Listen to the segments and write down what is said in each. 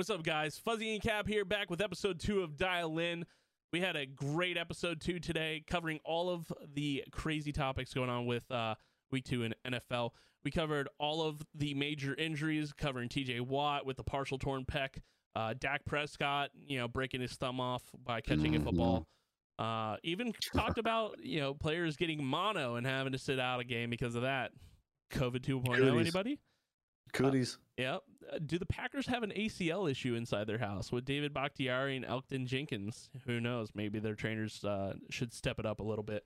What's up, guys? Fuzzy and Kap here, back with episode two of Dial In. We had a great episode two today, covering all of the crazy topics going on with uh, week two in NFL. We covered all of the major injuries, covering TJ Watt with the partial torn pec, uh, Dak Prescott, you know, breaking his thumb off by catching a football. Uh, even talked about you know players getting mono and having to sit out a game because of that. COVID 2.0. Cooties. Anybody? Cooties. Yep. Uh, do the Packers have an ACL issue inside their house with David Bakhtiari and Elgton Jenkins? Who knows? Maybe their trainers uh, should step it up a little bit.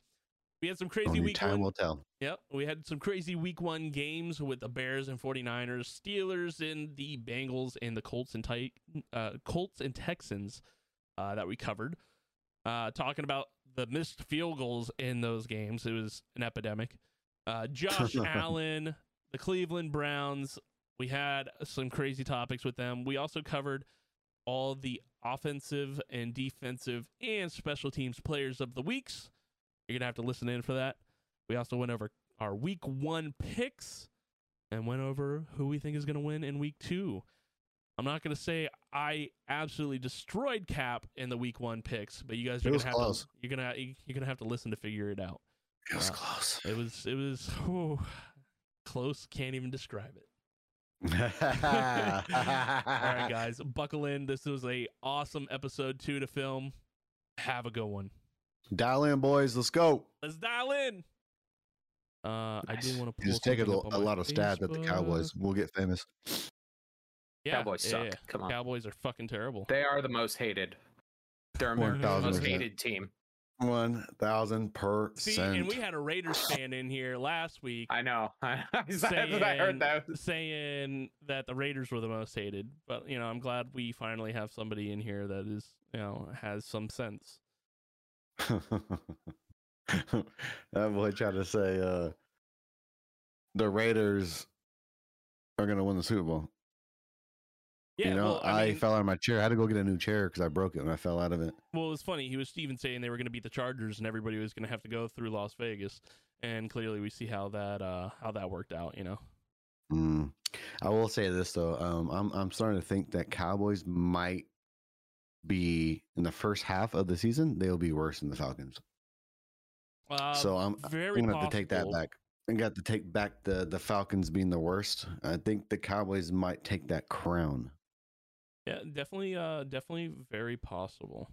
We had some crazy Only week time one. will tell. Yep. We had some crazy week one games with the Bears and 49ers, Steelers and the Bengals, and the Colts and Ti- uh, Colts and Texans uh, that we covered. Uh, talking about the missed field goals in those games. It was an epidemic. Uh, Josh Allen, the Cleveland Browns. We had some crazy topics with them. We also covered all the offensive and defensive and special teams players of the weeks. You're going to have to listen in for that. We also went over our week one picks and went over who we think is going to win in week two. I'm not going to say I absolutely destroyed Kap in the week one picks, but you guys are going to have close. to you're going to you're going to have to listen to figure it out. It was Uh, close. It was it was whew, close. Can't even describe it. All All right, guys, buckle in. This was a awesome episode two to film. Have a good one. Dial in, boys. Let's go. Let's dial in. Uh, I do want to pull just take a, something lo- up on a lot of stabs at the Cowboys. We'll get famous. Yeah, Cowboys suck. yeah. Come on. Cowboys are fucking terrible. They are the most hated. They're One America's most hated team. One thousand percent. See, and we had a Raiders fan in here last week I know. I, I heard that. saying that the Raiders were the most hated. But you know, I'm glad we finally have somebody in here that is, you know, has some sense. that boy tried to say uh, the Raiders are going to win the Super Bowl. Yeah, you know, well, I, I, mean, fell out of my chair. I had to go get a new chair because I broke it and I fell out of it. well, it was funny. He was even saying they were going to beat the Chargers, and everybody was going to have to go through Las Vegas. And clearly, we see how that uh how that worked out. You know. Mm. I will say this though, um, I'm I'm starting to think that Cowboys might be in the first half of the season. They'll be worse than the Falcons. Uh, so I'm, very I'm gonna have to take that back. I got to take back the the Falcons being the worst. I think the Cowboys might take that crown. Yeah, definitely, uh, definitely very possible.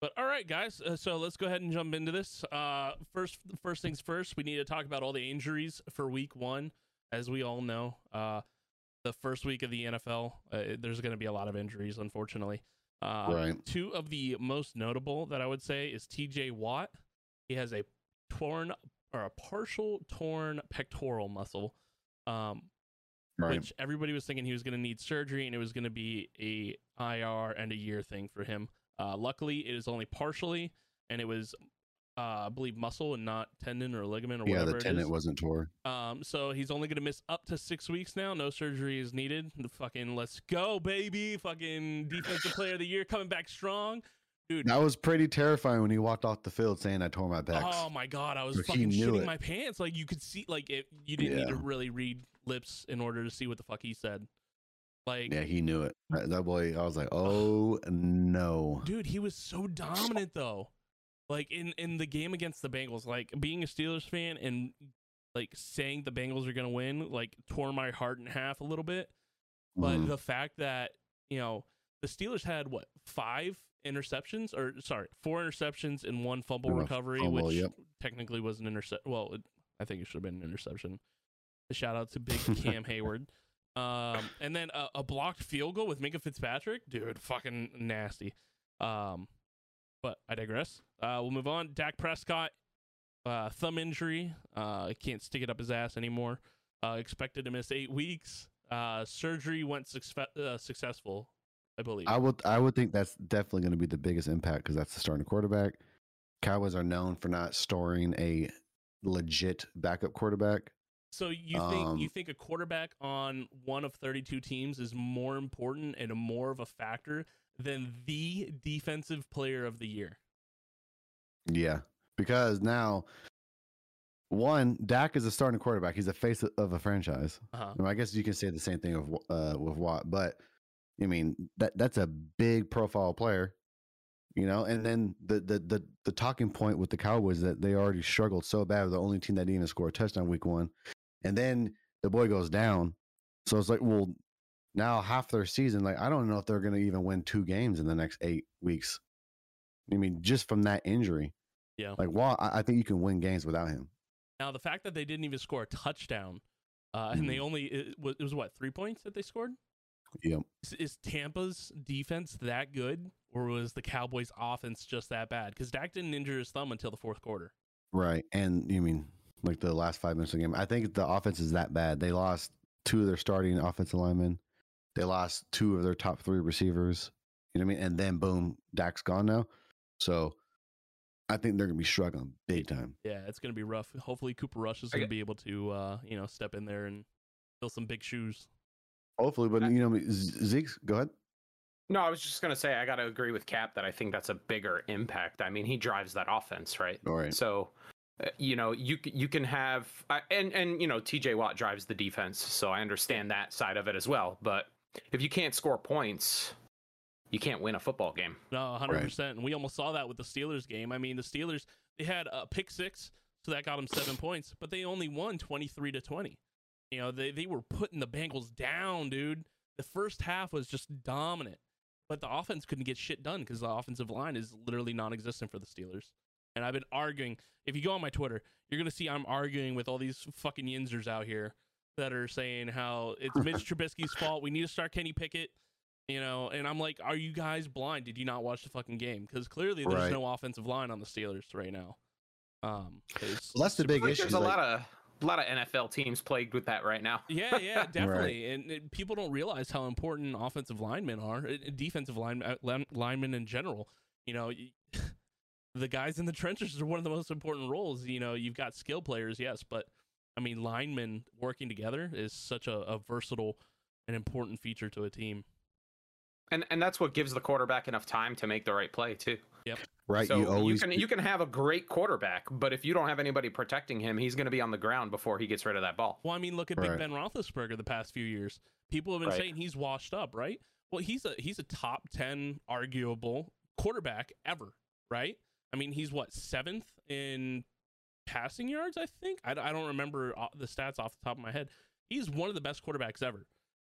But all right, guys. Uh, so let's go ahead and jump into this. Uh, first, first things first, we need to talk about all the injuries for Week One. As we all know, uh, the first week of the NFL, uh, there's going to be a lot of injuries, unfortunately. Uh, Right. Two of the most notable that I would say is T.J. Watt. He has a torn or a partial torn pectoral muscle. Um, Right. which everybody was thinking he was going to need surgery and it was going to be a IR and a year thing for him. Uh, luckily, it is only partially, and it was, uh, I believe, muscle and not tendon or ligament or yeah, whatever the it tenant wasn't tore. Um, so he's only going to miss up to six weeks now. No surgery is needed. The fucking let's go, baby! Fucking defensive player of the year coming back strong, dude. That was pretty terrifying when he walked off the field saying, "I tore my pecs." Oh my god, I was So fucking shitting it. my pants. Like you could see, like it. You didn't need to really read lips in order to see what the fuck he said. Like yeah, he knew it. That, boy, I was like, "Oh no!" dude he was so dominant though like in in the game against the bengals like being a steelers fan and like saying the bengals are gonna win like tore my heart in half a little bit but Mhm. the fact that you know the steelers had what five interceptions or sorry four interceptions and one fumble recovery fumble, which yep. technically was an intercept well it, i think it should have been an interception shout out to big cam hayward um, and then a, a blocked field goal with Minkah Fitzpatrick, dude, fucking nasty. Um, but I digress. Uh, we'll move on. Dak Prescott, uh, thumb injury. Uh, can't stick it up his ass anymore. Uh, expected to miss eight weeks. Uh, surgery went success- uh, successful, I believe. I would, I would think that's definitely going to be the biggest impact because that's the starting quarterback. Cowboys are known for not storing a legit backup quarterback. So you think you um, think a quarterback on one of 32 teams is more important and a more of a factor than the defensive player of the year? Yeah, because now, one, Dak is a starting quarterback. He's the face of a franchise. Uh-huh. I, mean, I guess you can say the same thing of uh, with Watt, but I mean, that that's a big profile player, you know. And then the the the the talking point with the Cowboys that they already struggled so bad, with the only team that didn't even score a touchdown week one, and then the boy goes down. So it's like, well, now half their season, like I don't know if they're going to even win two games in the next eight weeks. I mean, just from that injury. Yeah. Like, well, I, I think you can win games without him. Now the fact that they didn't even score a touchdown, uh, and they only it was, it was what three points that they scored. Yep. Is, is Tampa's defense that good, or was the Cowboys' offense just that bad? Because Dak didn't injure his thumb until the fourth quarter. Right. And you mean like the last five minutes of the game? I think the offense is that bad. They lost two of their starting offensive linemen. They lost two of their top three receivers. You know what I mean? And then boom, Dak's gone now. So I think they're gonna be struggling big time. Yeah, it's gonna be rough. Hopefully, Cooper Rush is gonna be able to uh, you know step in there and fill some big shoes. Hopefully, but you know, Z- Zeke, go ahead. No, I was just gonna say I gotta agree with Kap that I think that's a bigger impact. I mean, he drives that offense, right? All right. So, you know, you you can have uh, and and you know T.J. Watt drives the defense, so I understand that side of it as well. But if you can't score points, you can't win a football game. No, hundred percent. And we almost saw that with the Steelers game. I mean, the Steelers they had a pick six, so that got them seven points, but they only won twenty three to twenty. You know, they they were putting the Bengals down, dude. The first half was just dominant, but the offense couldn't get shit done because the offensive line is literally non-existent for the Steelers. And I've been arguing. If you go on my Twitter, you're gonna see I'm arguing with all these fucking yinzers out here that are saying how it's Mitch Trubisky's fault. We need to start Kenny Pickett. You know, and I'm like, are you guys blind? Did you not watch the fucking game? Because clearly there's Right. no offensive line on the Steelers right now. Um, 'cause Well, that's the big Like, issue. there's a like- lot of a lot of NFL teams plagued with that right now. Yeah, yeah, definitely. And, and people don't realize how important offensive linemen are, defensive line, uh, linemen in general. You know, y- the guys in the trenches are one of the most important roles. You know, you've got skill players, yes, but I mean, linemen working together is such a, a versatile and important feature to a team. And and that's what gives the quarterback enough time to make the right play too. Yep. Right. So you always can you can have a great quarterback, but if you don't have anybody protecting him, he's going to be on the ground before he gets rid of that ball. Well, I mean, look at Right. Big Ben Roethlisberger the past few years. People have been Right. saying he's washed up, right? Well, he's a he's a top ten arguable quarterback ever, right? I mean, he's what seventh in passing yards, I think. I, I don't remember the stats off the top of my head. He's one of the best quarterbacks ever,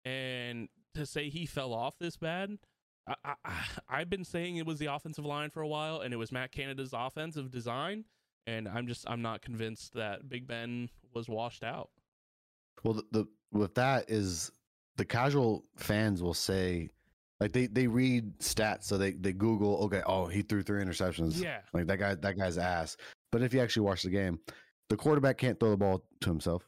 and to say he fell off this bad. I, I, I've been saying it was the offensive line for a while, and it was Matt Canada's offensive design, and I'm just I'm not convinced that Big Ben was washed out. Well, the, the with that is the casual fans will say, like they they read stats, so they they Google, okay, oh he threw three interceptions, Yeah, like that guy that guy's ass. But if you actually watch the game, the quarterback can't throw the ball to himself.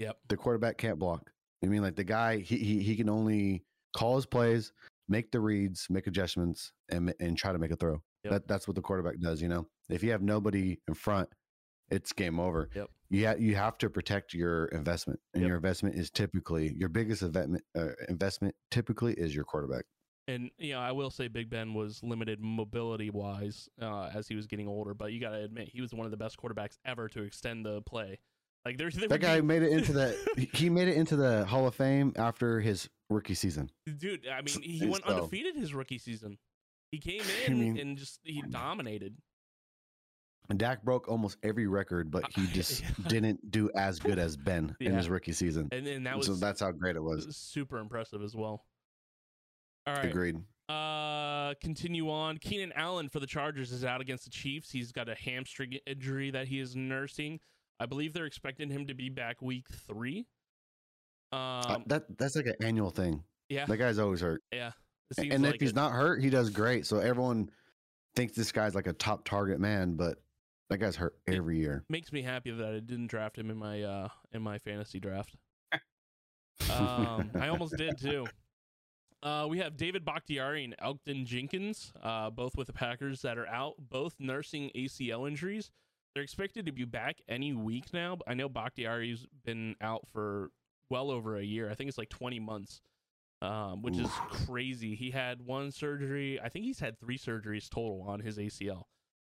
Yep. The quarterback can't block. I mean, like the guy, he he he can only call his plays, make the reads, make adjustments, and and try to make a throw. Yep. That that's what the quarterback does. You know, if you have nobody in front, it's game over. Yep. You ha- you have to protect your investment, and Yep. your investment is typically your biggest investment. Uh, investment typically is your quarterback. And you know I will say Big Ben was limited mobility wise uh, as he was getting older, but you got to admit he was one of the best quarterbacks ever to extend the play. Like there's there That guy be- made it into the he- made it into the Hall of Fame after his rookie season. dude. I mean, he went undefeated his rookie season. He came I in mean- and just he dominated. And Dak broke almost every record, but he just didn't do as good as Ben in his rookie season. And and that was so that's how great it was. super impressive as well. All right. Agreed. Uh, continue on. Keenan Allen for the Chargers is out against the Chiefs. He's got a hamstring injury that he is nursing. I believe they're expecting him to be back week three. Um, Uh, that that's like an annual thing. yeah, That guy's always hurt. yeah. A- And like if he's it. not hurt, he does great. So everyone thinks this guy's like a top target man, but that guy's hurt every year. makes me happy that I didn't draft him in my uh in my fantasy draft. um, I almost did too. Uh, we have David Bakhtiari and Elgton Jenkins, uh, both with the Packers that are out, both nursing ACL injuries. They're expected to be back any week now. But I know Bakhtiari's been out for well over a year. I think it's like 20 months, um, which is crazy. He had one surgery. I think he's had three surgeries total on his ACL.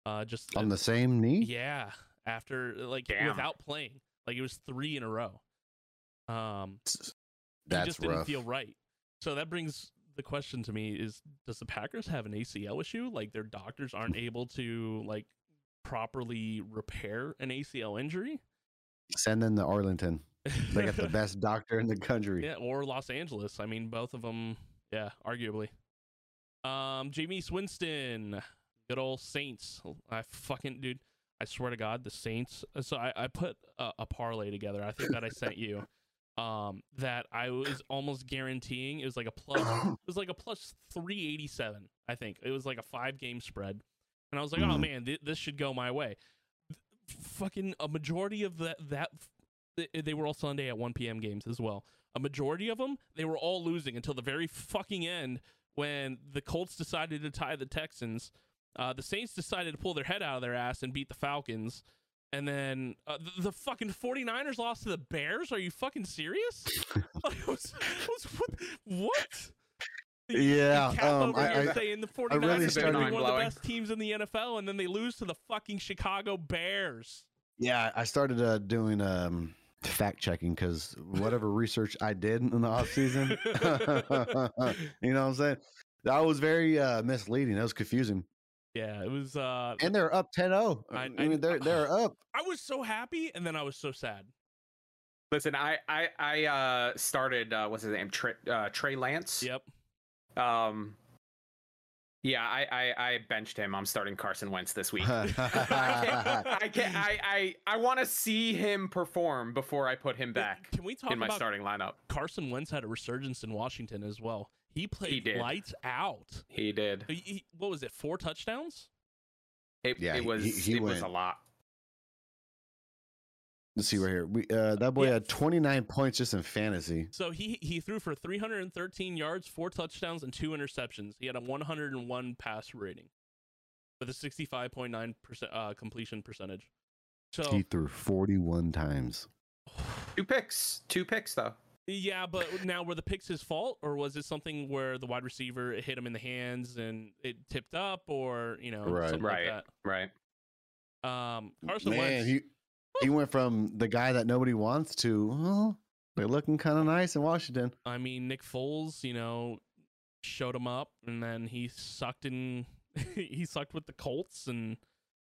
Uh, just On the same knee? yeah, after like Damn. without playing, like it was three in a row. Um, he That's just didn't feel right. So that brings the question to me is does the Packers have an ACL issue? Like their doctors aren't able to like properly repair an ACL injury? Send them to Arlington. They got the best doctor in the country. Yeah, or Los Angeles. I mean, both of them, yeah, arguably. Um, Jameis Winston, good old Saints. I fucking dude, I swear to God, the Saints. So I, I put a, a parlay together. I think that I sent you. Um, that I was almost guaranteeing it was like a plus. It was like a plus three eighty seven. I think it was like a five game spread, and I was like, oh Mhm. man, th- this should go my way. Fucking a majority of that that they- they were all Sunday at 1 p.m. games as well. A majority of them, they were all losing until the very fucking end when the Colts decided to tie the Texans. Uh, the Saints decided to pull their head out of their ass and beat the Falcons. And then uh, the, the fucking 49ers lost to the Bears? Are you fucking serious? like, was, was, what? what? Yeah, um, I- I- saying the 49ers really are gonna started- be one of the best teams in the NFL, and then they lose to the fucking Chicago Bears. Yeah, I started uh, doing um, fact checking because whatever research I did in the off season, you know what I'm saying? That was very uh, misleading. That was confusing. Yeah, it was. Uh, And they're up 10-0. I- I, I- mean, they're they're up. I was so happy, and then I was so sad. Listen, I I I uh started uh what's his name? Trey uh, Trey Lance. Yep. Um Yeah, I, I I benched him. I'm starting Carson Wentz this week. I can't, I can't I I, I want to see him perform before I put him back Can we talk in my about starting lineup. Carson Wentz had a resurgence in Washington as well. He played did. lights out. He did. He- he- what was it? Four touchdowns. It, Yeah, it was he- he it was a lot. Let's see right here. We uh, that boy Yeah. had 29 points just in fantasy. So he he threw for 313 yards, four touchdowns, and two interceptions. He had a 101 pass rating with a 65.9 percent uh, completion percentage. So He threw 41 times. Two picks. Two picks though. Yeah, but now were the picks his fault, or was it something where the wide receiver hit him in the hands and it tipped up, or you know, Right. something Right. like Right. that? Um, Carson Man, Wentz. he he went from the guy that nobody wants to well, they're looking kind of nice in Washington. I mean, Nick Foles, you know, showed him up, and then he sucked in. he sucked with the Colts, and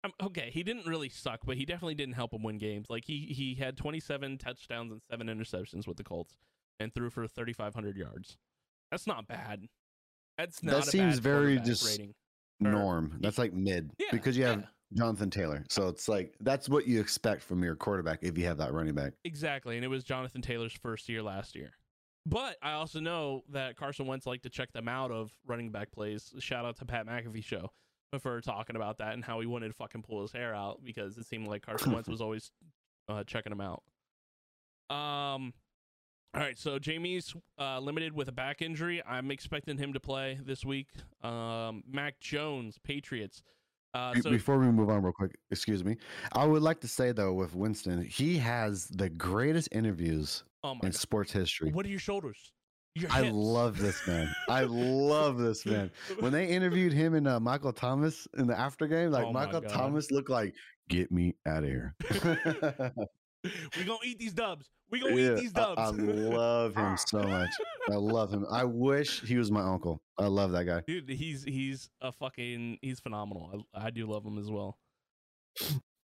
um, okay, he didn't really suck, but he definitely didn't help him win games. Like he he had 27 touchdowns and seven interceptions with the Colts, and threw for 3,500 yards. That's not bad. That's That not. a seems very just rating. Or- Norm. That's like mid Yeah, because you have yeah. Jonathan Taylor. So it's like that's what you expect from your quarterback if you have that running back. Exactly, and it was Jonathan Taylor's first year last year. But I also know that Carson Wentz liked to check them out of running back plays. Shout out to Pat McAfee show for talking about that and how he wanted to fucking pull his hair out because it seemed like Carson Wentz was always uh, checking him out. Um, all right, so Jameis uh, limited with a back injury. I'm expecting him to play this week. Um, Mac Jones, Patriots. Uh, so Before we move on, real quick, excuse me. I would like to say though, with Winston, he has the greatest interviews oh in god, sports history. what are your shoulders? Your I hips. love this man. I love this man. When they interviewed him and uh, Michael Thomas in the after game, like Oh Michael God. Thomas looked like, "Get me out of here." we gonna eat these dubs. We gonna Yeah, eat these I, dubs. I love him so much. I love him. I wish he was my uncle. I love that guy. Dude, he's he's a fucking he's phenomenal. I, I do love him as well.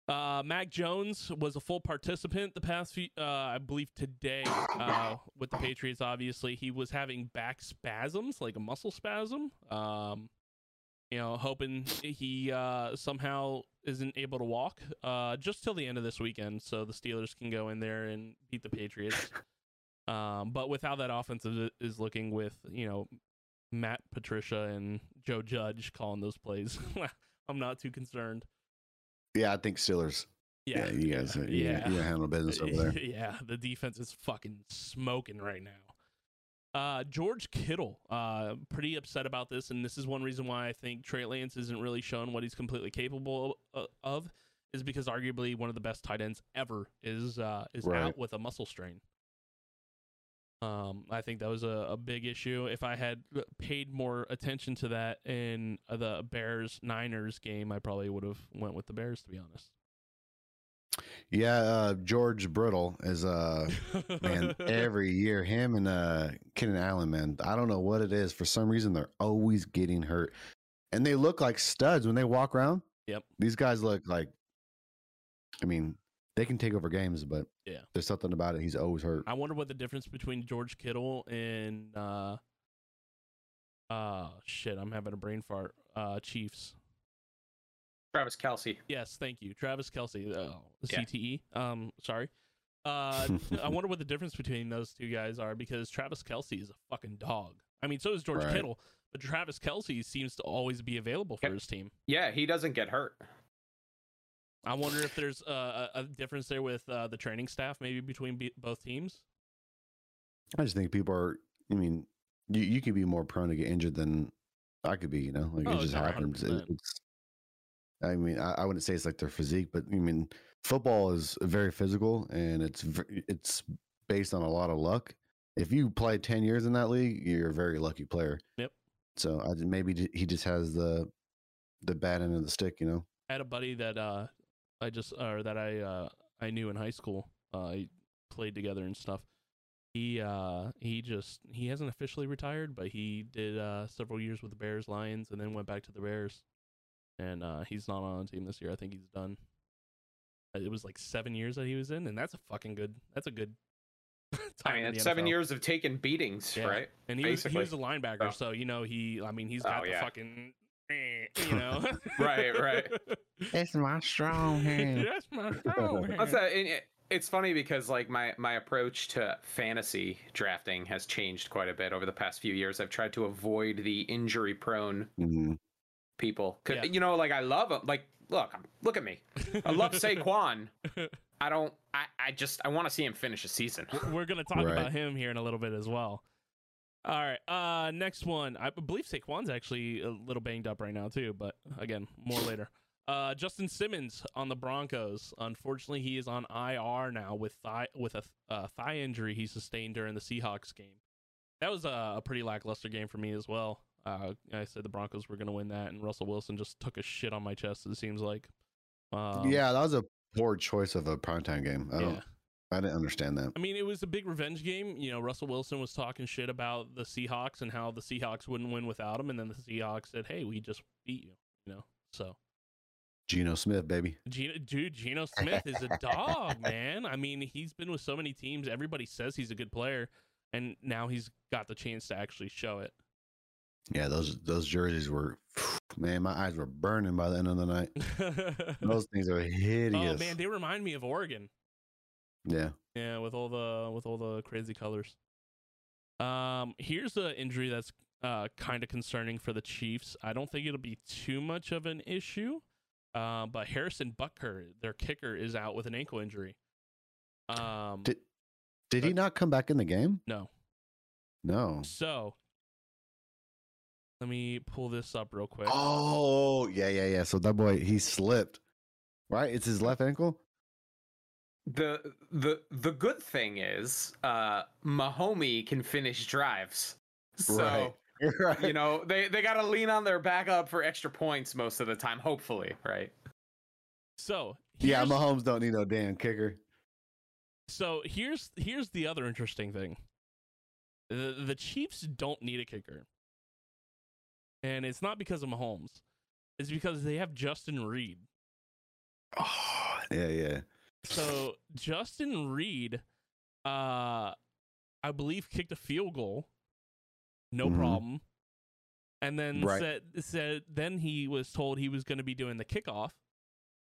Uh, Mac Jones was a full participant the past few, uh, I believe today, uh, with the Patriots. Obviously, he was having back spasms, like a muscle spasm. Um, you know, hoping he uh, somehow isn't able to walk uh, just till the end of this weekend, so the Steelers can go in there and beat the Patriots. Um, but with how that offense is, is looking, with you know Matt Patricia and Joe Judge calling those plays, I'm not too concerned. Yeah, I think Steelers. Yeah, Yeah, you guys. uh, Yeah, yeah. you handle business over there. yeah, the defense is fucking smoking right now. Uh, George Kittle, uh, pretty upset about this, and this is one reason why I think Trey Lance isn't really shown what he's completely capable of, of is because arguably one of the best tight ends ever is uh, is Right. out with a muscle strain. Um, I think that was a, a big issue. If I had paid more attention to that in the Bears Niners game, I probably would have went with the Bears. To be honest, Yeah, uh, George Brittle is uh man every year him and uh Keenan Allen man I don't know what it is for some reason they're always getting hurt and they look like studs when they walk around. Yep. These guys look like I mean they can take over games but Yeah. there's something about it he's always hurt. I wonder what the difference between George Kittle and uh uh shit, I'm having a brain fart. Uh Chiefs. Travis Kelce. Yes, thank you. Travis Kelce. Oh, Yeah. CTE. Um, sorry. Uh I wonder what the difference between those two guys are because Travis Kelce is a fucking dog. I mean, so is George Right. Kittle, but Travis Kelce seems to always be available for Yep. his team. Yeah, he doesn't get hurt. I wonder if there's uh, a, a difference there with uh, the training staff, maybe between be- both teams. I just think people are I mean you you could be more prone to get injured than I could be, you know? Like Oh, it just happens. It- I mean, I, I wouldn't say it's like their physique, but I mean, football is very physical and it's it's based on a lot of luck. If you play ten years in that league, you're a very lucky player. Yep. So I, maybe he just has the the bad end of the stick, you know. I had a buddy that uh, I just or that I uh, I knew in high school. Uh, I played together and stuff. He uh, he just he hasn't officially retired, but he did uh, several years with the Bears, Lions, and then went back to the Bears. And uh, he's not on a team this year. I think he's done. Uh, It was like seven years that he was in, and that's a fucking good. That's a good. time I mean, it's seven years of taking beatings, Yeah. right? and he was, he was a linebacker, Oh. so you know he. I mean, he's got Oh, the yeah. fucking. Eh, You know. Right, right. It's my strong hand. That's my strong That's hand. a, and it's funny because like my my approach to fantasy drafting has changed quite a bit over the past few years. I've tried to avoid the injury prone Mhm. people. 'Cause, Yeah. You know, like I love them. Like, look, look at me. I love Saquon. I don't. I I just I want to see him finish a season. We're gonna talk Right. about him here in a little bit as well. All right. Uh, next one. I believe Saquon's actually a little banged up right now too, but again, more later. Uh, Justin Simmons on the Broncos. Unfortunately, he is on IR now with thigh with a uh, thigh injury he sustained during the Seahawks game. That was a, a pretty lackluster game for me as well. Uh, I said the Broncos were gonna win that, and Russell Wilson just took a shit on my chest. It seems like. Um, yeah, that was a poor choice of a primetime game. I don't. I didn't understand that. I mean, it was a big revenge game. You know, Russell Wilson was talking shit about the Seahawks and how the Seahawks wouldn't win without him, and then the Seahawks said, "Hey, we just beat you." You know, so Geno Smith, baby. Dude, Geno Smith is a dog, man. I mean, he's been with so many teams. Everybody says he's a good player, and now he's got the chance to actually show it. Yeah, those those jerseys were, man, my eyes were burning by the end of the night. Those things are hideous. oh man, they remind me of Oregon. Yeah. Yeah, with all the with all the crazy colors. Um, here's an injury that's uh kind of concerning for the Chiefs. I don't think it'll be too much of an issue. Uh, but Harrison Butker, their kicker, is out with an ankle injury. Um, Did did he not come back in the game? no. No. So let me pull this up real quick. Oh, yeah, yeah, yeah. So that boy, he slipped. Right? It's his left ankle? The the the good thing is, uh, Mahomey can finish drives. So Right. right. you know they they got to lean on their backup for extra points most of the time. Hopefully, right? So yeah, Mahomes don't need no damn kicker. So here's here's the other interesting thing. The the Chiefs don't need a kicker. And it's not because of Mahomes. It's because they have Justin Reid. Oh, yeah, yeah. So Justin Reid uh I believe kicked a field goal. No Mhm. problem. And then Right. said said then he was told he was going to be doing the kickoff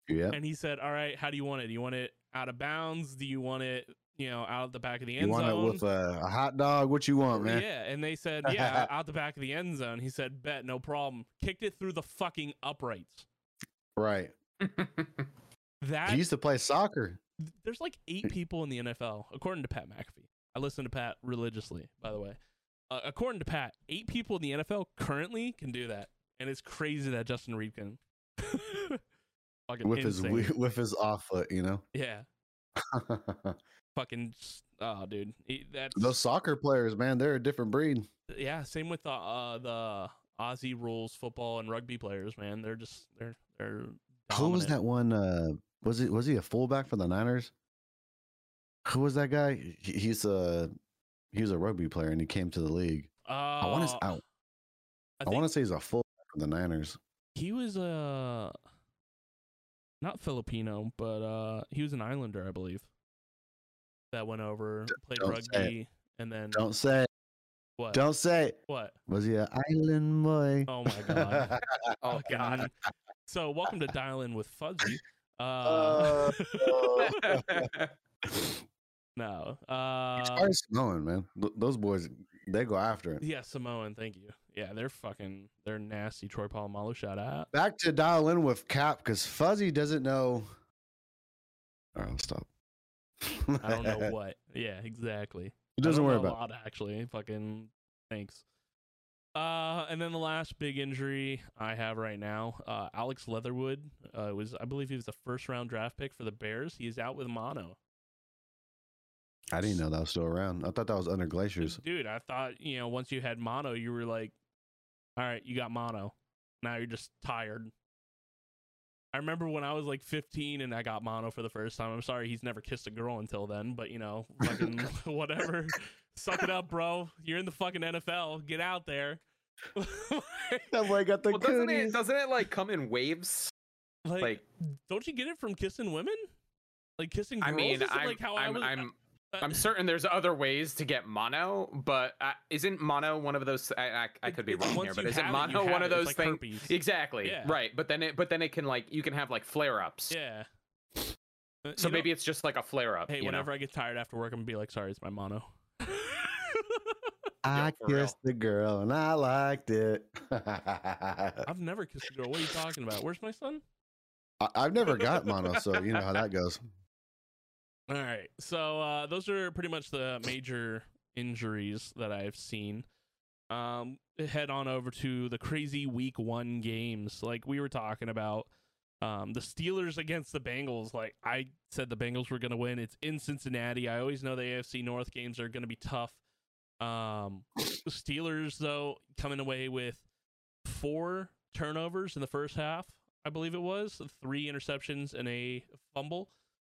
Yeah. and he said, "All right, how do you want it? Do you want it out of bounds? Do you want it, you know, out of the back of the end You want zone?" it with a, a hot dog? What you want, man? Yeah, and they said, "Yeah, out the back of the end zone." He said, "Bet, no problem." Kicked it through the fucking uprights. Right. That He used to play soccer. there's like eight people in the NFL, according to Pat McAfee. I listen to Pat religiously, by the way. Uh, according to Pat, eight people in the NFL currently can do that, and it's crazy that Justin Reid can. fucking with his insane. wi- with his off foot, you know. yeah, fucking. Oh, dude, that's Those soccer players, man, they're a different breed. yeah. Same with the uh, the Aussie rules football and rugby players, man. They're just they're they're. Who was that one? Uh, was it was he a fullback for the Niners? Who was that guy? He, he's a he was a rugby player and he came to the league. Uh, I want to I, I, want to say he's a fullback for the Niners. he was a not Filipino, but uh, he was an Islander, I believe. That went over, played don't rugby, and then Don't say it. what? Don't say it. what? Was he an island boy? Oh my god. Oh God. So welcome to Dial In with Fuzzy. Uh, Uh, no. Uh, Sorry, Samoan man. Th- those boys, they go after it. yeah, Samoan. Thank you. Yeah, they're fucking. They're nasty. Troy Polamalu, shout out. Back to dial in with Kap because Fuzzy doesn't know. All right, I'll stop. I don't know what. Yeah, exactly. It doesn't I worry don't know about. a lot actually. Fucking thanks. Uh, and then the last big injury I have right now, uh, Alex Leatherwood uh, was I believe he was the first round draft pick for the Bears. He is out with mono. I didn't know that was still around. I thought that was under glaciers. Dude, I thought you know once you had mono, you were like, all right, you got mono. Now you're just tired. I remember when I was like 15 and I got mono for the first time. I'm sorry he's never kissed a girl until then, but you know, fucking whatever. Suck it up, bro. You're in the fucking NFL. Get out there. That boy got the well, doesn't it doesn't it like come in waves? like, Like don't you get it from kissing women? Like kissing girls? I mean, Is it I'm like how I I'm was, I'm, uh, I'm certain there's other ways to get mono, but uh, isn't mono one of those? I I, I could be wrong here, but isn't have it, mono one it. of those like things? herpes. Exactly. Yeah. Right, but then it but then it can like you can have like flare ups. Yeah. So you know- maybe it's just like a flare up. Hey, you know? whenever I get tired after work, I'm gonna be like, sorry, it's my mono. I real. kissed the girl and I liked it. I've never kissed a girl. What are you talking about? Where's my son? I- I've never got mono, so you know how that goes. All right. So uh, those are pretty much the major injuries that I've seen. Um, head on over to the crazy week one games. Like we were talking about, um, the Steelers against the Bengals. Like I said, the Bengals were going to win. It's in Cincinnati. I always know the AFC North games are going to be tough. Um, Steelers though coming away with four turnovers in the first half. I believe it was three interceptions and a fumble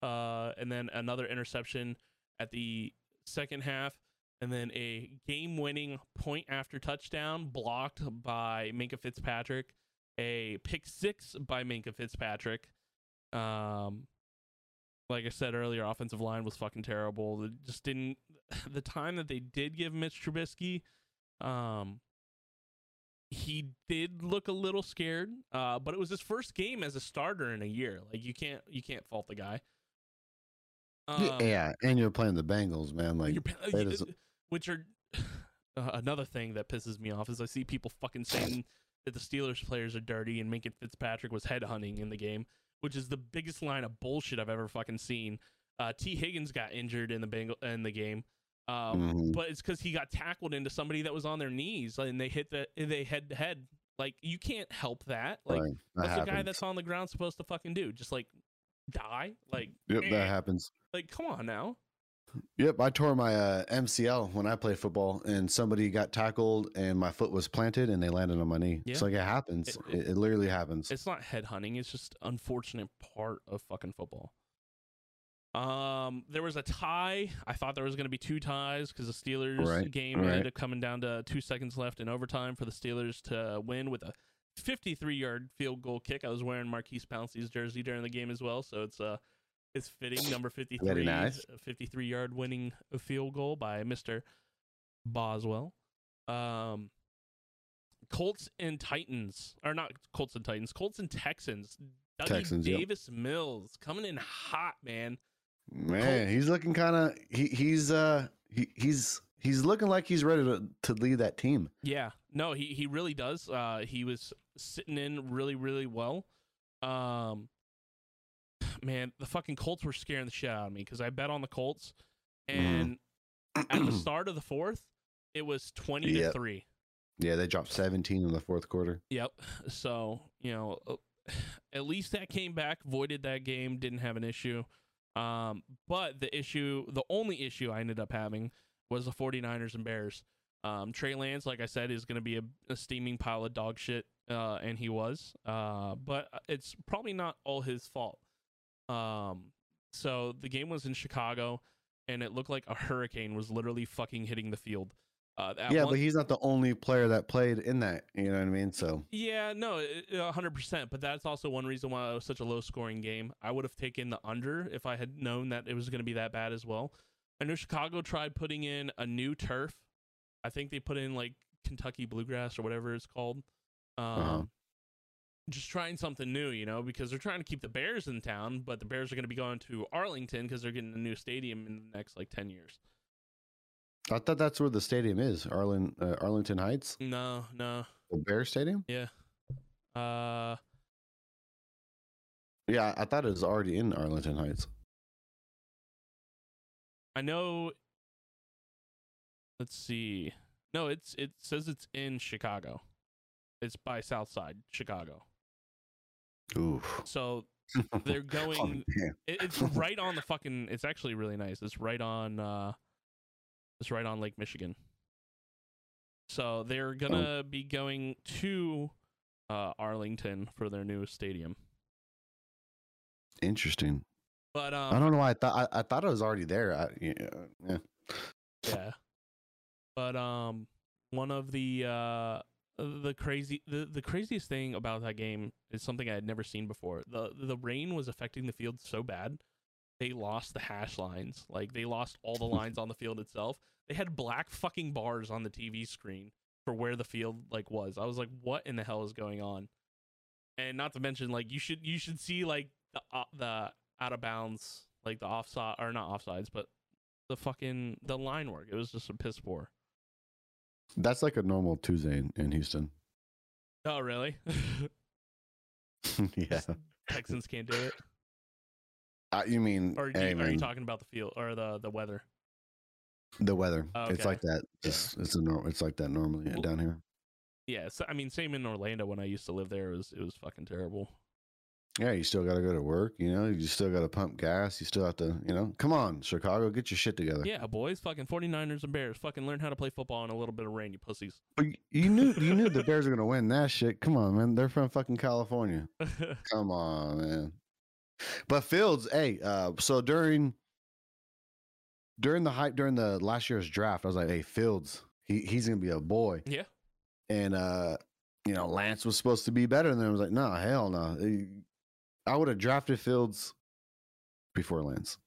uh, and then another interception at the second half, and then a game-winning point after touchdown blocked by Minkah Fitzpatrick, a pick six by Minkah Fitzpatrick. Um, like I said earlier, offensive line was fucking terrible. It just didn't. The time that they did give Mitch Trubisky, um, he did look a little scared. Uh, but it was his first game as a starter in a year. Like you can't you can't fault the guy. Um, yeah, and you're playing the Bengals, man. Like is- which are uh, another thing that pisses me off is I see people fucking saying that the Steelers players are dirty and Minkah Fitzpatrick was headhunting in the game, which is the biggest line of bullshit I've ever fucking seen. Uh, Tee Higgins got injured in the Bengal in the game, um, Mhm. but it's because he got tackled into somebody that was on their knees and they hit the they head to head. Like you can't help that. Like right, what's the guy that's on the ground supposed to fucking do? Just like die? Like Yep, eh. that happens. like come on now. Yep, I tore my uh, MCL when I played football, and somebody got tackled, and my foot was planted, and they landed on my knee. Yeah. It's like it happens. It- It, it, literally happens. It's not head hunting. It's just unfortunate part of fucking football. Um, there was a tie. I thought there was going to be two ties because the Steelers Right, game right. ended up coming down to two seconds left in overtime for the Steelers to win with a 53-yard field goal kick. I was wearing Maurkice Pouncey's jersey during the game as well, so it's uh it's fitting. Number 53, nice. a 53-yard winning field goal by Mister Boswell. Um, Colts and Titans, are not Colts and Titans, Colts and Texans. Dougie Texans, yep. Davis Mills coming in hot, man. Man, he's looking kind of he he's uh he he's he's looking like he's ready to, to lead that team. Yeah, no, he he really does. Uh, he was sitting in really really well. Um, man, the fucking Colts were scaring the shit out of me because I bet on the Colts, and at the start of the fourth, it was twenty to three. Yeah, they dropped 17 in the fourth quarter. Yep. So, you know, uh, at least that came back, voided that game, didn't have an issue. Um, but the issue, the only issue I ended up having was the 49ers and Bears. Um, Trey Lance, like I said, is going to be a, a steaming pile of dog shit, uh, and he was. Uh, but it's probably not all his fault. Um, so the game was in Chicago, and it looked like a hurricane was literally fucking hitting the field. Uh, yeah, one- but he's not the only player that played in that. You know what I mean? So Yeah, no, a hundred percent. But that's also one reason why it was such a low scoring game. I would have taken the under if I had known that it was going to be that bad as well. I know Chicago tried putting in a new turf. I think they put in like Kentucky bluegrass or whatever it's called. Um, Uh-huh. Just trying something new, you know, because they're trying to keep the Bears in town, but the Bears are going to be going to Arlington because they're getting a new stadium in the next like ten years. I thought that's where the stadium is, Arlen, uh, Arlington Heights, No, no, the Bear Stadium. yeah. Uh, Yeah, I thought it was already in Arlington Heights. I know. Let's see. No, it's it says it's in Chicago. It's by Southside Chicago. Oof. So they're Oh, going. damn. it, it's right on the fucking. It's actually really nice. It's right on. uh It's right on Lake Michigan. So they're gonna be going to uh Arlington for their new stadium. Interesting. But um, I don't know why I thought I, I thought it was already there. I, yeah, yeah. yeah but um one of the uh the crazy the, the craziest thing about that game is something i had never seen before the the rain was affecting the field so bad they lost the hash lines like they lost all the lines on the field itself they had black fucking bars on the tv screen for where the field like was i was like what in the hell is going on and not to mention like you should you should see like the uh, the out of bounds like the offside or not offsides but the fucking the line work. It was just a piss poor. That's like a normal Tuesday in, in Houston. Oh really? yeah. Texans can't do it. Uh, you mean? Or you, are you talking about the field or the the weather? the weather? Oh, It's like that. It's it's a nor- It's like that normally Well- down here. Yeah, so, I mean same in Orlando when I used to live there. It was it was fucking terrible. Yeah, you still got to go to work. You know, you still got to pump gas. You still have to. You know, come on, Chicago, get your shit together. Yeah, boys, fucking 49ers and Bears, fucking learn how to play football in a little bit of rain, you pussies. But you knew you knew the Bears were gonna win that shit. Come on, man. They're from fucking California. Come on, man. But Fields, hey, uh, so during during the hype during the last year's draft, I was like, hey, Fields, he he's gonna be a boy. yeah. And uh, you know, Lance was supposed to be better, and then I was like, no, hell no. I would have drafted Fields before Lance.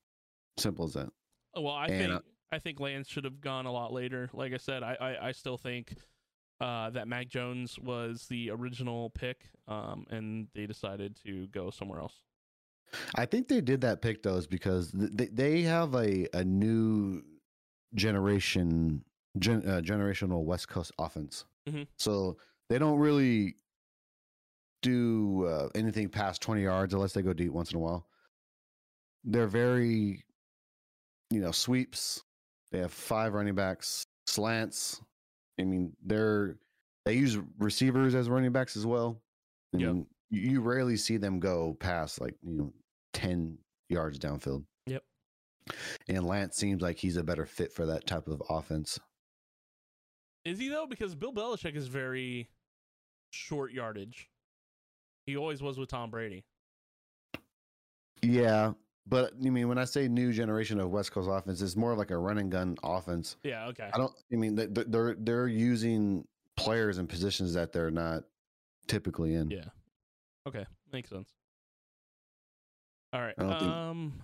Simple as that. Well, I And, think uh, I think Lance should have gone a lot later. Like I said, I I, I still think uh, that Mac Jones was the original pick, um, and they decided to go somewhere else. I think they did that pick those because they they have a a new generation gen, uh, generational West Coast offense. Mhm. So they don't really do uh, anything past twenty yards unless they go deep once in a while. They're very, you know, sweeps. They have five running backs, slants. I mean, they're they use receivers as running backs as well. I Yep. mean, you rarely see them go past like you know 10 yards downfield. Yep. And Lance seems like he's a better fit for that type of offense. Is he though? Because Bill Belichick is very short yardage. He always was with Tom Brady. Yeah. But I mean, when I say new generation of West Coast offense, it's more like a run and gun offense. Yeah. Okay. I don't. I mean, they- they- they're they're using players in positions that they're not typically in. Yeah. Okay. Makes sense. All right. I don't think- Um.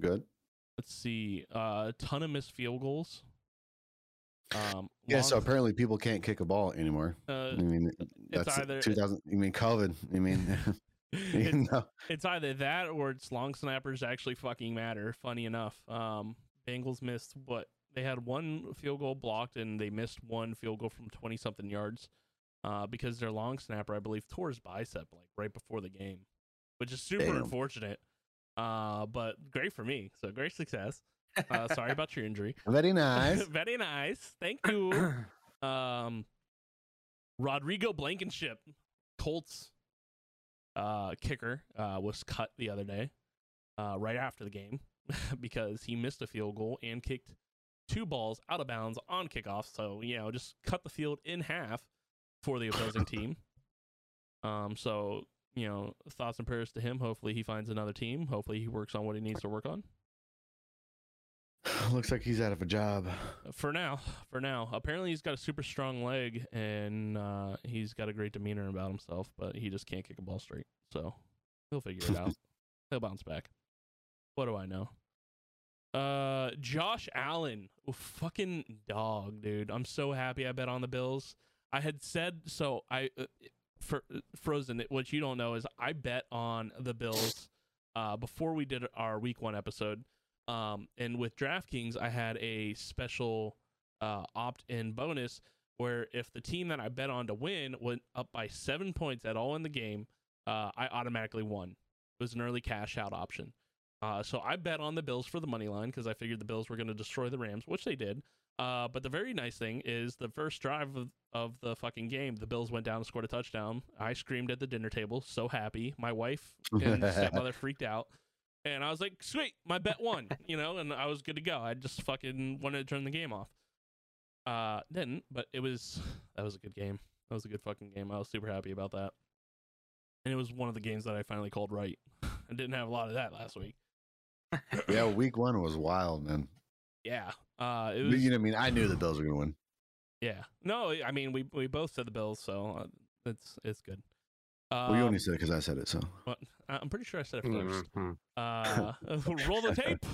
Good. Let's see. Uh, a ton of missed field goals. Um. Yeah. So apparently, people can't kick a ball anymore. uh, I mean, that's either- 2000. You mean COVID? I mean, you it's, it's either that or it's long snappers actually fucking matter. Funny enough, um, Bengals missed what they had one field goal blocked and they missed one field goal from twenty something yards, uh, because their long snapper I believe tore his bicep like right before the game, which is super Damn. unfortunate. Uh, but great for me. So great success. Uh, sorry about your injury. Very nice. Very nice. Thank you. Um, Rodrigo Blankenship, Colts uh, kicker, uh, was cut the other day, uh, right after the game, because he missed a field goal and kicked two balls out of bounds on kickoff. So you know, just cut the field in half for the opposing team. Um, so you know, thoughts and prayers to him. Hopefully, he finds another team. Hopefully, he works on what he needs to work on. Looks like he's out of a job. For now, for now. Apparently, he's got a super strong leg and uh, he's got a great demeanor about himself, but he just can't kick a ball straight. So he'll figure it out. he'll bounce back. What do I know? Uh, Josh Allen, oh, fucking dog, dude. I'm so happy I bet on the Bills. I had said so. I uh, for Frozen. What you don't know is I bet on the Bills uh, before we did our Week One episode. Um, and with DraftKings, I had a special uh, opt-in bonus where if the team that I bet on to win went up by seven points at all in the game, uh, I automatically won. It was an early cash out option. Uh, so I bet on the Bills for the money line because I figured the Bills were going to destroy the Rams, which they did. Uh, but the very nice thing is the first drive of, of the fucking game, the Bills went down and scored a touchdown. I screamed at the dinner table, so happy. My wife and stepmother freaked out. And I was like, sweet, my bet won, you know, and I was good to go. I just fucking wanted to turn the game off. Uh, didn't, but it was, that was a good game. That was a good fucking game. I was super happy about that. And it was one of the games that I finally called right. I didn't have a lot of that last week. yeah, week one was wild, man. Yeah. Uh, it But was, You know, what I mean, I knew the Bills were gonna win. Yeah. No, I mean, we, we both said the Bills, so uh, it's, it's good. Uh, Well, you only said it because I said it. So but I'm pretty sure I said it first. Mhm. Uh, roll the tape.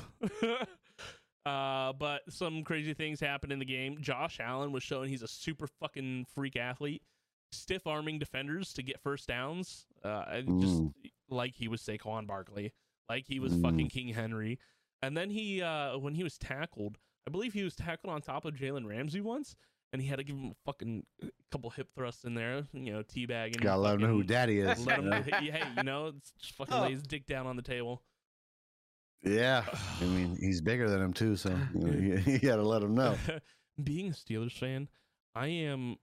uh, but some crazy things happened in the game. Josh Allen was showing he's a super fucking freak athlete, stiff arming defenders to get first downs. Uh, and just Mm. like he was Saquon Barkley, like he was Mm. fucking King Henry. And then he, uh, when he was tackled, I believe he was tackled on top of Jalen Ramsey once, and he had to give him a fucking couple hip thrusts in there, you know, teabagging. gotta let him know who Daddy is. let him, hey, hey, you know, just fucking lay his dick down on the table. Yeah, I mean, he's bigger than him too, so you, know, you, you gotta let him know. Being a Steelers fan, I am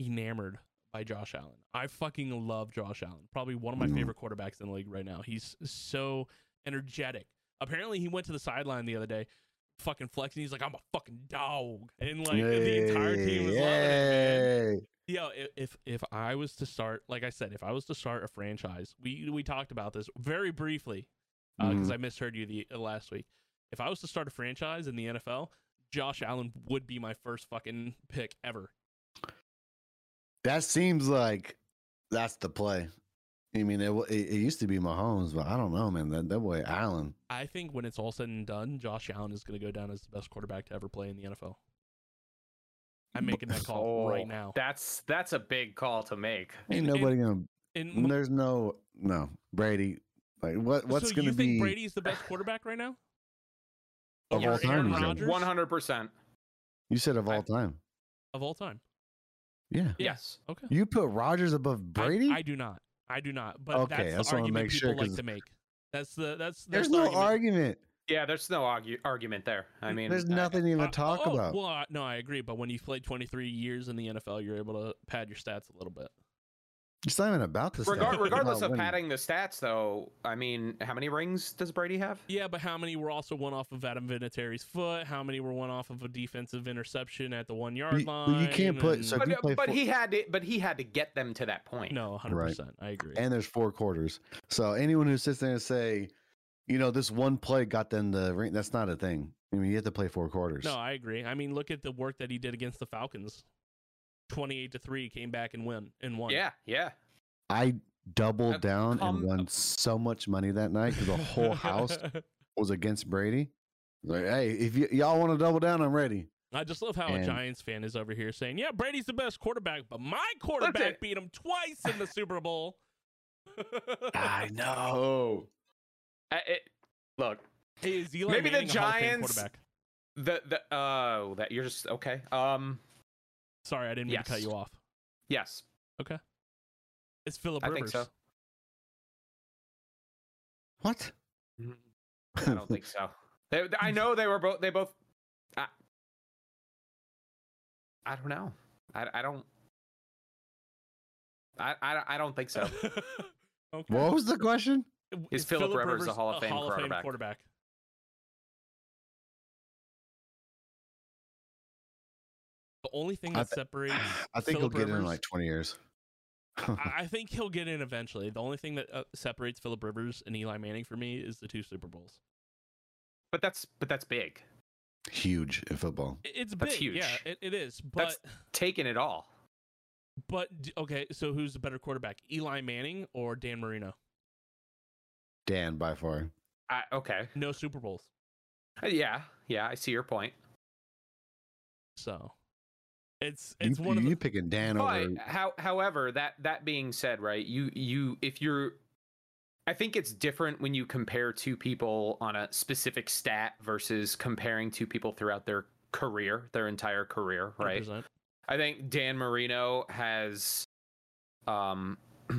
enamored by Josh Allen. I fucking love Josh Allen. Probably one of my Mhm. favorite quarterbacks in the league right now. He's so energetic. Apparently, he went to the sideline the other day, fucking flexing. He's like, "I'm a fucking dog," and like the entire team was loving it, man. Yay. Yo, i- if if I was to start, like I said, if I was to start a franchise, we we talked about this very briefly because I misheard you the uh, last week. If I was to start a franchise in the NFL, Josh Allen would be my first fucking pick ever. That seems like that's the play. I mean, it, it, it used to be Mahomes, but I don't know, man. That that boy Allen. I think when it's all said and done, Josh Allen is going to go down as the best quarterback to ever play in the NFL. I'm making that call oh, right Oh, now. That's that's a big call to make. Ain't And- nobody gonna. And There's no no Brady. Like what? What's so gonna you be think Brady's the best quarterback right now? of all time? Aaron you said? Rodgers? One hundred percent. You said of I- all time. Of all time. Yeah. Yeah. Yes. Okay. You put Rodgers above I- Brady? I, do not. I do not. But Okay, I that's just the argument make sure, people like 'cause- to make. That's the that's, that's There's the no argument. argument. Yeah, there's no argue, argument there. I mean, There's I- nothing to even Uh, talk oh, about. Well, I- no, I agree. But when you've played 23 years in the NFL, you're able to pad your stats a little bit. It's not even about the Regar- stats. regardless of winning. padding the stats, though, I mean, how many rings does Brady have? Yeah, but how many were also one off of Adam Vinatieri's foot? How many were one off of a defensive interception at the one yard You- line? you can't put- and- so- If But, you play but four- he had to, but he had to get them to that point. no, 100. percent I agree. and there's four quarters. So anyone who sits there and say, you know, this one play got them the ring, that's not a thing. I mean, you have to play four quarters. no, I agree. I mean, look at the work that he did against the Falcons. 28 to three, came back and win and won. Yeah, yeah. I doubled down come- and won so much money that night because the whole house was against Brady. Like, hey, if y- y'all want to double down, I'm ready. I just love how a Giants fan is over here saying, "Yeah, Brady's the best quarterback, but my quarterback beat him twice in the Super Bowl." I know. I- it- look, Hey, is Eli Maybe the Manning a Hall of Fame Giants- quarterback? the the uh that you're just okay. Um, Sorry, I didn't mean to cut you off. yes, Okay. It's Philip Rivers. I think so. What? Mm-hmm. I don't think so. They, I know they were both. They both. I, I don't know. I, I don't. I, I I don't think so. okay. What was the question? Is Philip Rivers a Hall of Fame Hall of Fame quarterback? quarterback? Only thing I that separates I think Philip he'll get it in like 20 years. I, I think he'll get in eventually. The only thing that uh, separates Philip Rivers and Eli Manning for me is the two Super Bowls. But that's but that's big. Huge in football. I- It's That's big, yeah, it, it is. But That's- Taking it all. but okay, so who's the better quarterback, Eli Manning or Dan Marino? Dan by far. I, okay. No Super Bowls, Uh, Yeah, yeah, I see your point. so it's You, it's one of you the picking Dan But over. how, however, that that being said, right? You you if you're, I think it's different when you compare two people on a specific stat versus comparing two people throughout their career, their entire career, right? 100%. I think Dan Marino has, um,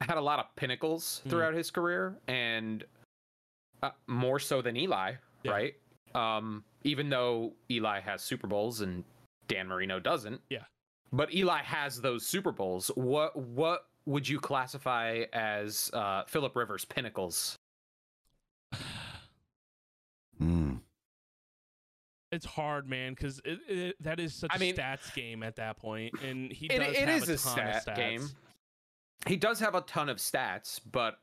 had a lot of pinnacles Mhm. throughout his career, and uh, more so than Eli, Yeah. right? Um, even though Eli has Super Bowls and Dan Marino doesn't. Yeah. But Eli has those Super Bowls. What what would you classify as uh, Philip Rivers pinnacles? Mm. It's hard, man, because it, it, that is such I a mean- stats game at that point, and he does it have is a, a ton of stat stats. game. He does have a ton of stats, but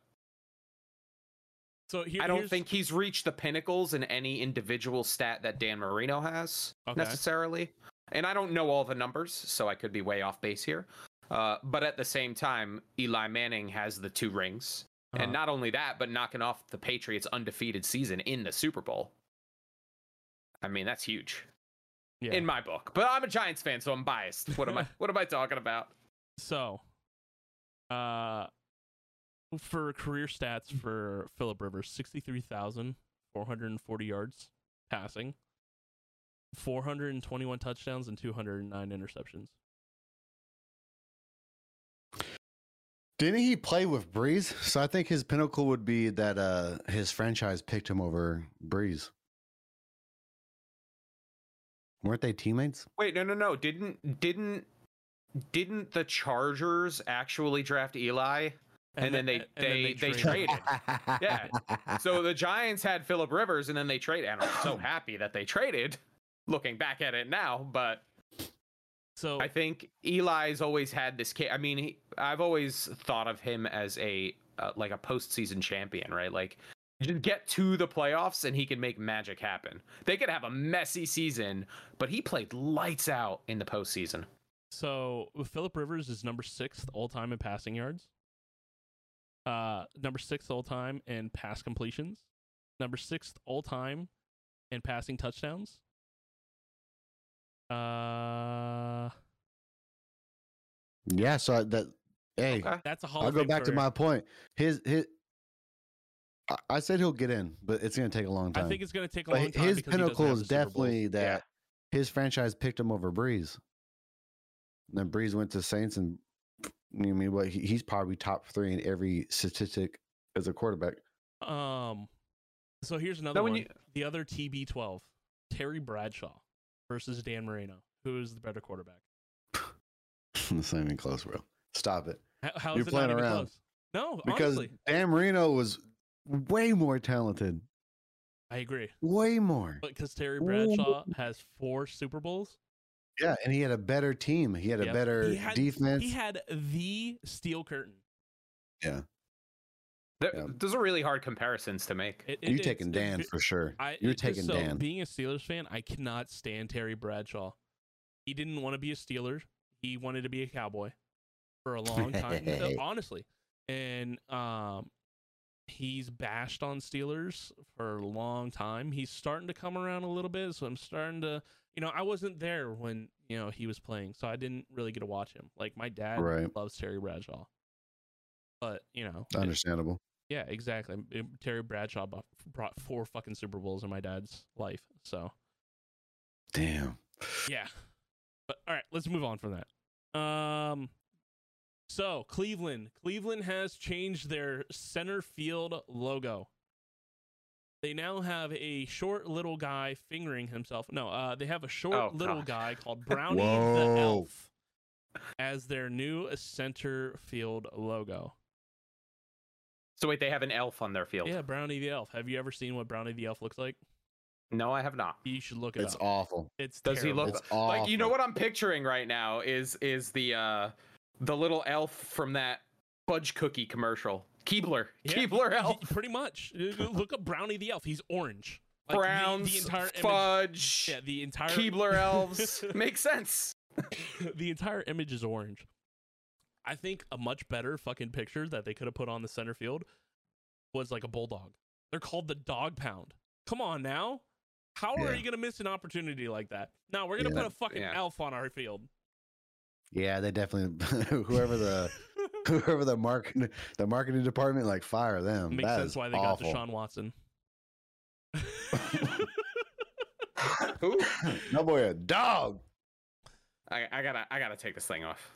So here, I don't think he's reached the pinnacles in any individual stat that Dan Marino has Okay. necessarily. And I don't know all the numbers, so I could be way off base here. Uh, but at the same time, Eli Manning has the two rings. Uh-huh. And not only that, but knocking off the Patriots' undefeated season in the Super Bowl. I mean, that's huge yeah. in my book. But I'm a Giants fan, so I'm biased. What am I what am I talking about? So, uh, for career stats for Philip Rivers, sixty-three thousand four hundred and forty yards passing, four hundred and twenty-one touchdowns, and two hundred and nine interceptions. Didn't he play with Brees? So I think his pinnacle would be that uh his franchise picked him over Brees. Weren't they teammates? Wait, no, no, no. Didn't didn't didn't the Chargers actually draft Eli? And then they- and they- they traded. traded. Yeah. So the Giants had Philip Rivers, and then they traded. And I'm so happy that they traded. Looking back at it now, but So I think Eli's always had this. Ca- I mean, he, I've always thought of him as a uh, like a postseason champion, right? Like you just get to the playoffs and he can make magic happen. They could have a messy season, but he played lights out in the postseason. So Philip Rivers is number sixth all time in passing yards. Uh, number sixth all time in pass completions. Number sixth all time in passing touchdowns. Uh, yeah, so that hey, Okay. that's a Hall I'll go Fame back to my point. His his I- I said he'll get in, but it's gonna take a long time. I think it's going to take a But long time. his because he doesn't pinnacle is the Super Bowls. definitely that his franchise picked him over Brees. And then Brees went to Saints, and you know what I mean what he, he's probably top three in every statistic as a quarterback. Um, so here's another when one. you- The other TB12, Terry Bradshaw versus Dan Marino. Who is the better quarterback? It's not even close, bro. Stop it. How, how You're is it playing not even around. close? No, Because honestly, Dan Marino was way more talented. I agree. Way more. Because Terry Ooh. Bradshaw has four Super Bowls, Yeah, and he had a better team. He had a better He had- defense. he had the steel curtain. yeah. Th- Yeah. Those are really hard comparisons to make. It- You're taking it's- Dan it- for sure. I, You're it- taking so, Dan. Being a Steelers fan, I cannot stand Terry Bradshaw. He didn't want to be a Steeler. He wanted to be a Cowboy for a long time, uh, honestly. And um, he's bashed on Steelers for a long time. He's starting to come around a little bit, so I'm starting to, you know, I wasn't there when you know he was playing, so I didn't really get to watch him. Like my dad Right. loves Terry Bradshaw, but you know, it- Understandable. yeah, exactly. It- Terry Bradshaw brought four fucking Super Bowls in my dad's life. So Damn. yeah, but all right, let's move on from that. Um, so Cleveland, Cleveland has changed their center field logo. They now have a short little guy fingering himself. No, uh, they have a short Oh, little gosh. guy called Brownie the Elf as their new center field logo. So wait, they have an elf on their field. Yeah, Brownie the Elf. Have you ever seen what Brownie the Elf looks like? No, I have not. You should look it It's up. awful. It's Does he look It's awful. like you know what I'm picturing right now is is the uh the little elf from that fudge cookie commercial. Keebler. Yeah, Keebler he- elf. Pretty much. Look up Brownie the elf. He's orange. Like, the- Browns, The, entire image. fudge, Yeah, the entire Keebler elves. Makes sense. the entire image is orange. I think a much better fucking picture that they could have put on the center field was like a bulldog. They're called the dog pound. Come on now. How are you gonna miss an opportunity like that? Now we're gonna Yeah. put a fucking Yeah. elf on our field. Yeah, they definitely whoever the whoever the marketing the marketing department like fire them. Makes That sense why they awful. got Deshaun Watson. Ooh, no boy, a dog. I, I gotta I gotta take this thing off.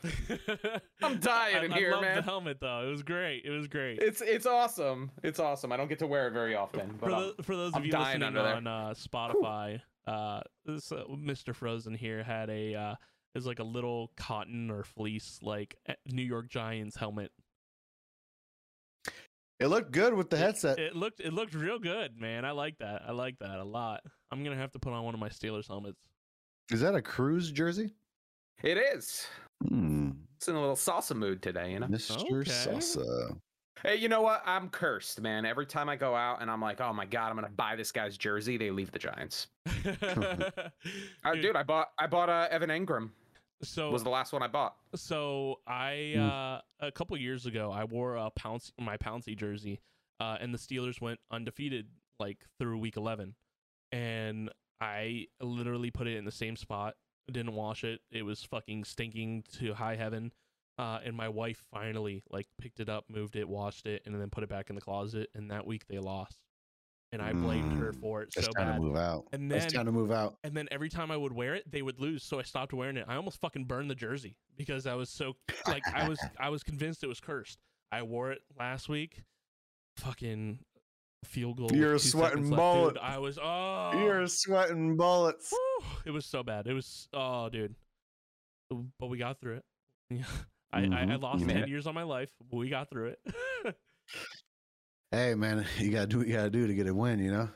I'm dying I, in I here, love the man. helmet though. It was great. It was great. It's it's awesome. It's awesome. I don't get to wear it very often. But for, the, for those I'm of you listening on uh, Spotify, uh, this uh, Mr. Frozen here had a uh, is like a little cotton or fleece like eh, New York Giants helmet. It looked good with the headset. It looked it looked real good, man. I like that. I like that a lot. I'm gonna have to put on one of my Steelers helmets. Is that a cruise jersey? it is. Hmm. It's in a little salsa mood today, you know. Mr. Okay. Salsa. Hey, you know what? I'm cursed, man. Every time I go out and I'm like, oh my god, I'm gonna buy this guy's jersey, they leave the Giants. Uh, Dude, dude, I bought I bought uh, Evan Engram. so Was the last one I bought. So I Mm. uh, a couple years ago I wore a Pounce my Pouncey jersey, uh, and the Steelers went undefeated like through week eleven, and I literally put it in the same spot. Didn't wash it. It was fucking stinking to high heaven. Uh, and my wife finally like picked it up, moved it, washed it, and then put it back in the closet. And that week they lost, and I blamed her Mm. for it so bad. to move out. And it's then time to move out. and then every time I would wear it, they would lose, so I stopped wearing it. I almost fucking burned the jersey because I was so like I was I was convinced it was cursed. I wore it last week. Fucking field goal. You're sweating seconds left, bullet. dude. I was oh You're sweating bullets. it was so bad. It was oh dude. But we got through it. Yeah. I, I, I Mhm. lost You made ten years on my life, but we got through it. Hey man, you gotta do what you gotta do to get a win, you know?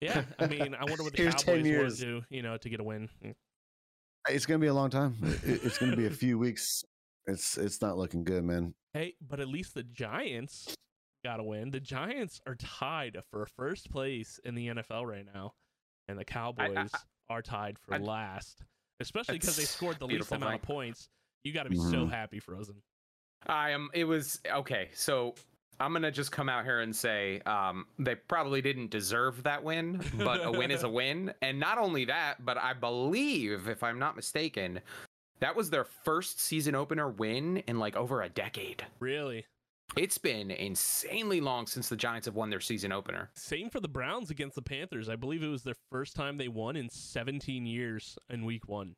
yeah, I mean, I wonder what the Here's 10 Cowboys want years. to do, you know, to get a win. It's gonna be a long time. It's gonna be a few weeks. It's it's not looking good, man. Hey, but at least the Giants got to win. The Giants are tied for first place in the NFL right now, and the Cowboys are tied for I- last. Especially because they scored the least beautiful amount of points. You got to be so Mhm. happy, Frozen. I am. It was okay. So I'm gonna just come out here and say um, they probably didn't deserve that win, but a win is a win. And not only that, but I believe, if I'm not mistaken, that was their first season opener win in like over a decade. Really. It's been insanely long since the Giants have won their season opener. Same for the Browns against the Panthers. I believe it was their first time they won in 17 years in Week One.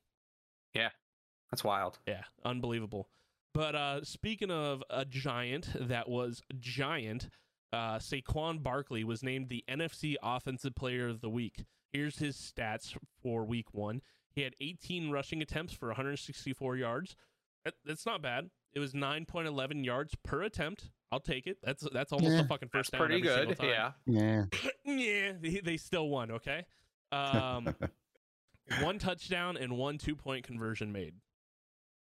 That's wild. Yeah, unbelievable. But uh, speaking of a giant that was giant, uh, Saquon Barkley was named the NFC Offensive Player of the Week. Here's his stats for Week One. He had 18 rushing attempts for 164 yards. That's not bad. It was 9.11 yards per attempt. I'll take it. That's that's almost Yeah. a fucking first That's down. pretty every good. single time. Yeah. Yeah. yeah, they, they still won. Okay, um, one touchdown and one two point conversion made.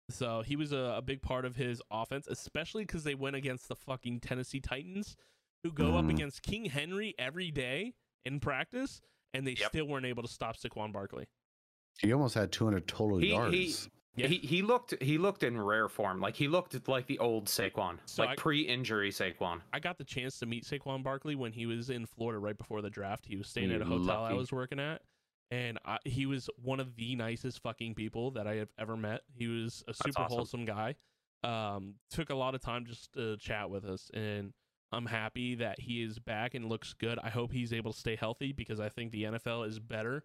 So he was a, a big part of his offense, especially because they went against the fucking Tennessee Titans, who go up Mhm. against King Henry every day in practice, and they Yep. still weren't able to stop Saquon Barkley. He almost had 200 total He- he- yards. Yeah. He he looked he looked in rare form. Like he looked like the old Saquon, So like I- pre-injury Saquon. I got the chance to meet Saquon Barkley when he was in Florida right before the draft. He was staying at a You're hotel I was working at, and I, he was one of the nicest fucking people that I have ever met. He was a super awesome. wholesome guy. Um, took a lot of time just to chat with us, and I'm happy that he is back and looks good. I hope he's able to stay healthy because I think the NFL is better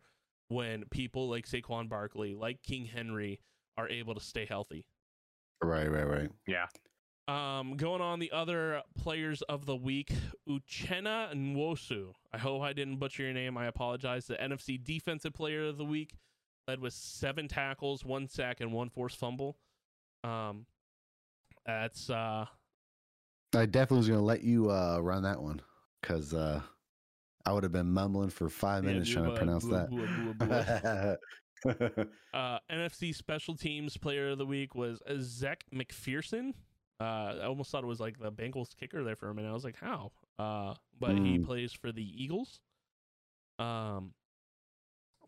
when people like Saquon Barkley, like King Henry, are able to stay healthy. Right, right, right. Yeah. Um, going on the other players of the week, Uchenna Nwosu. I hope I didn't butcher your name. I apologize. The NFC Defensive Player of the Week, led with seven tackles, one sack, and one forced fumble. Um, that's uh, I definitely was gonna let you uh, run that one because uh, I would have been mumbling for five minutes Yeah, trying to pronounce blah, that. blah, blah, blah. Uh, NFC Special Teams Player of the Week was Zech McPhearson. Uh, I almost thought it was like the Bengals kicker there for a minute. I was like, how? Uh, but he Mm. plays for the Eagles. Um,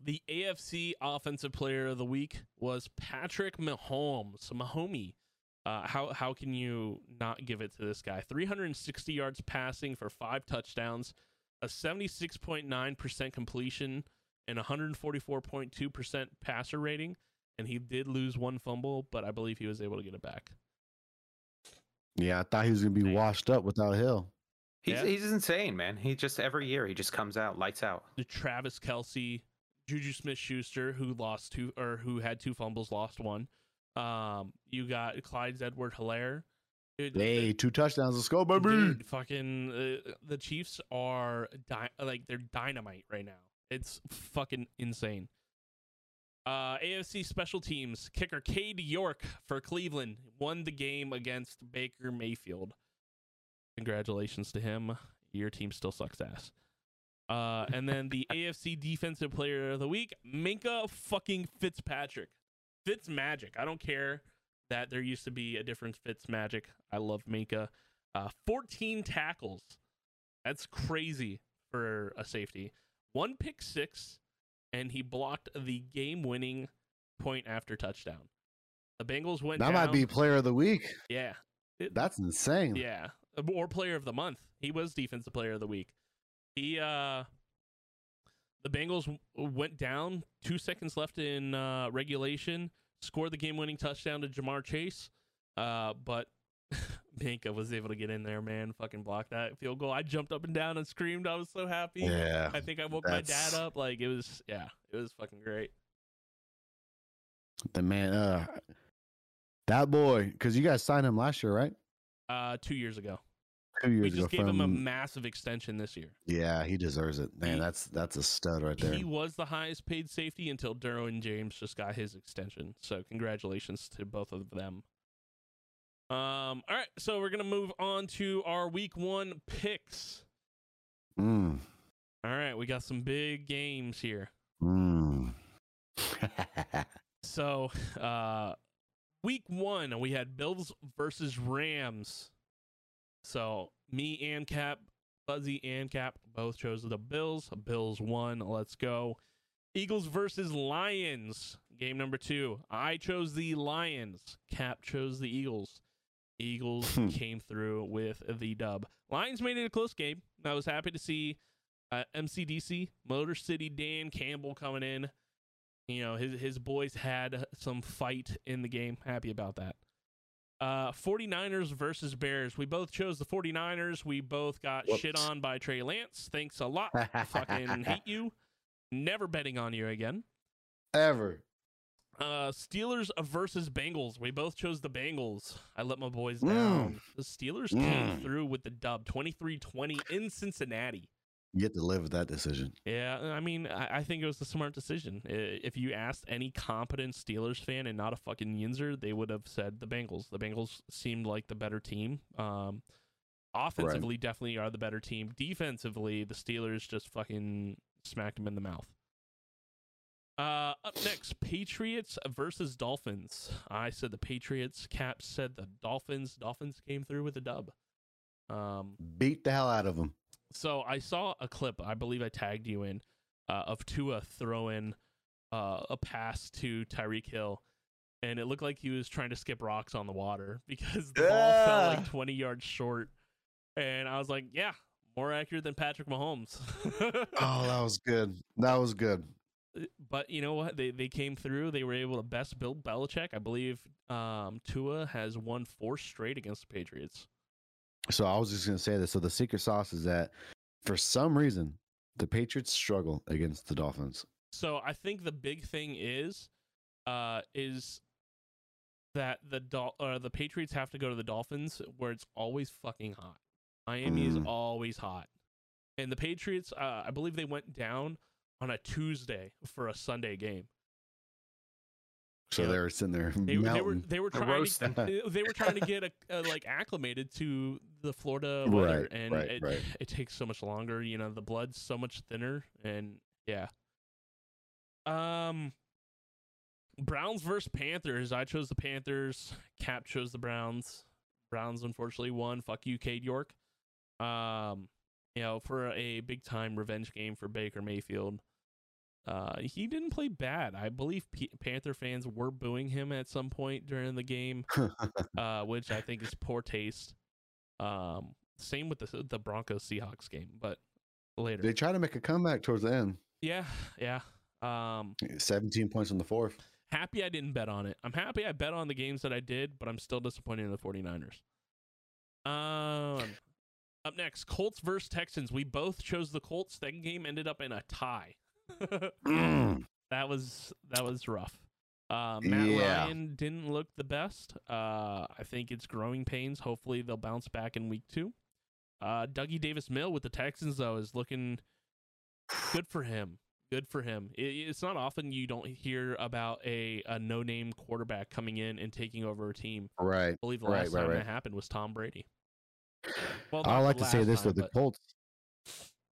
the AFC Offensive Player of the Week was Patrick Mahomes. Mahomey. Uh, how how can you not give it to this guy? 360 yards passing for five touchdowns, a 76.9% completion, and 144.2% passer rating. And he did lose one fumble, but I believe he was able to get it back. Yeah, I thought he was gonna be Dang. washed up without Hill. He's Yeah. he's insane, man. He just every year he just comes out, lights out. The Travis Kelce, Juju Smith Schuster, who lost two or who had two fumbles, lost one. Um, you got Clyde Edwards-Helaire. Dude, Hey, two touchdowns. Let's go, baby. Dude, fucking uh, the Chiefs are di- like they're dynamite right now. It's fucking insane. Uh, AFC special teams kicker Cade York for Cleveland won the game against Baker Mayfield. Congratulations to him. Your team still sucks ass. Uh, and then the AFC Defensive Player of the Week, Minkah fucking Fitzpatrick. Fitz Magic. I don't care that there used to be a different Fitz Magic. I love Minkah. Uh, 14 tackles. That's crazy for a safety. One pick six, and he blocked the game winning point after touchdown. The Bengals went That down. might be player of the week. Yeah. It- That's insane. yeah. Or player of the month. He was defensive player of the week. He uh the Bengals went down, 2 seconds left in uh regulation, scored the game-winning touchdown to Ja'Marr Chase. Uh but Minkah was able to get in there, man, fucking block that field goal. I jumped up and down and screamed. I was so happy. Yeah. I think I woke my dad up. Like it was yeah, it was fucking great. The man, uh, that boy, because you guys signed him last year, right? Uh 2 years ago. Two years We just ago. gave him a massive extension this year. yeah, he deserves it. Man, He- that's that's a stud right there. He was the highest paid safety until Derwin James just got his extension. So congratulations to both of them. Um, all right, so we're gonna move on to our week one picks. Mm. All right, we got some big games here. Mm. So, uh, week one we had Bills versus Rams. So me and Kap, Fuzzy and Kap both chose the Bills. Bills won. Let's go. Eagles versus Lions. Game number two. I chose the Lions. Kap chose the Eagles. Eagles Hmm. came through with the dub. Lions made it a close game. I was happy to see uh, MCDC, Motor City Dan Campbell coming in. You know, his his boys had some fight in the game. Happy about that. Uh 49ers versus Bears. We both chose the 49ers. We both got shit on by Trey Lance. Thanks a lot. Fucking hate you. Never betting on you again. Ever. Uh Steelers versus Bengals. We both chose the Bengals. I let my boys Mm. down. The Steelers came Mm. through with the dub 23-20 in Cincinnati. You get to live with that decision. Yeah, I mean, I, I think it was the smart decision. If you asked any competent Steelers fan and not a fucking Yinzer, they would have said the Bengals. The Bengals seemed like the better team. Um, offensively, definitely are the better team. Defensively, the Steelers just fucking smacked them in the mouth. Uh, up next, Patriots versus Dolphins. I said the Patriots. Kap said the Dolphins. Dolphins came through with a dub. Um, Beat the hell out of them. so I saw a clip, I believe I tagged you in, uh, of Tua throwing uh, a pass to Tyreek Hill, and it looked like he was trying to skip rocks on the water because the ball fell like 20 yards short. And I was like, yeah, more accurate than Patrick Mahomes. Oh, that was good. That was good. But you know what? They they came through. They were able to best Bill Belichick. I believe um, Tua has won four straight against the Patriots. So I was just gonna say this. So the secret sauce is that for some reason the Patriots struggle against the Dolphins. So I think the big thing is, uh, is that the Dol- or the Patriots have to go to the Dolphins where it's always fucking hot. Miami is Mm. always hot, and the Patriots, uh, I believe they went down on a Tuesday for a Sunday game. So Yeah. they were sitting there They, they were they were They're trying to, they they were trying to get a, uh like acclimated to the Florida weather, Right, and right, it, right. it takes so much longer. You know, the blood's so much thinner, and yeah. Um, Browns versus Panthers. I chose the Panthers. Kap chose the Browns. Browns unfortunately won. Fuck you, Cade York. Um, you know, for a big time revenge game for Baker Mayfield. Uh, he didn't play bad. I believe P- Panther fans were booing him at some point during the game, uh, which I think is poor taste. Um, same with the the Broncos Seahawks game, but later. they try to make a comeback towards the end. yeah, yeah. Um, 17 points in the fourth. happy I didn't bet on it. I'm happy I bet on the games that I did, but I'm still disappointed in the 49ers. Um, up next, Colts versus Texans. We both chose the Colts. That game ended up in a tie. Mm. that was that was rough. Uh, Matt Yeah. Ryan didn't look the best. Uh, I think it's growing pains. Hopefully they'll bounce back in week two. Uh, Dougie Davis Mill with the Texans though is looking good for him. Good for him. It, it's not often you don't hear about a, a no name quarterback coming in and taking over a team. Right. I believe the Right, last right, time right. that happened was Tom Brady. Well, I like to say this time, though: the Colts.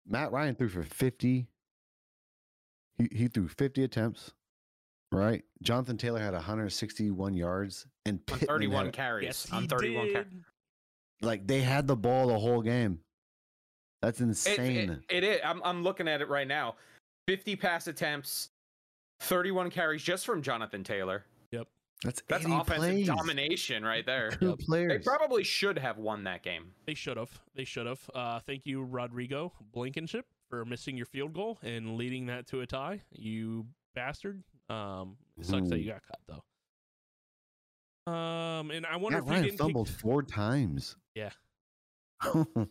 Matt Ryan threw for 50. He he threw 50 attempts. Right. Jonathan Taylor had 161 yards and On Pittman 31 had- carries. Yes, on he 31 carries. like they had the ball the whole game. That's It, insane. it, it is. I'm, I'm looking at it right now. 50 pass attempts, 31 carries just from Jonathan Taylor. That's That's offensive plays. domination right there. Two Yep. They probably should have won that game. They should have. They should have. Uh, thank you, Rodrigo Blankenship, for missing your field goal and leading that to a tie. You bastard. Um, it sucks that Mhm. you got cut though. Um, and I wonder Matt if he Ryan didn't fumbled kick. four times. Yeah.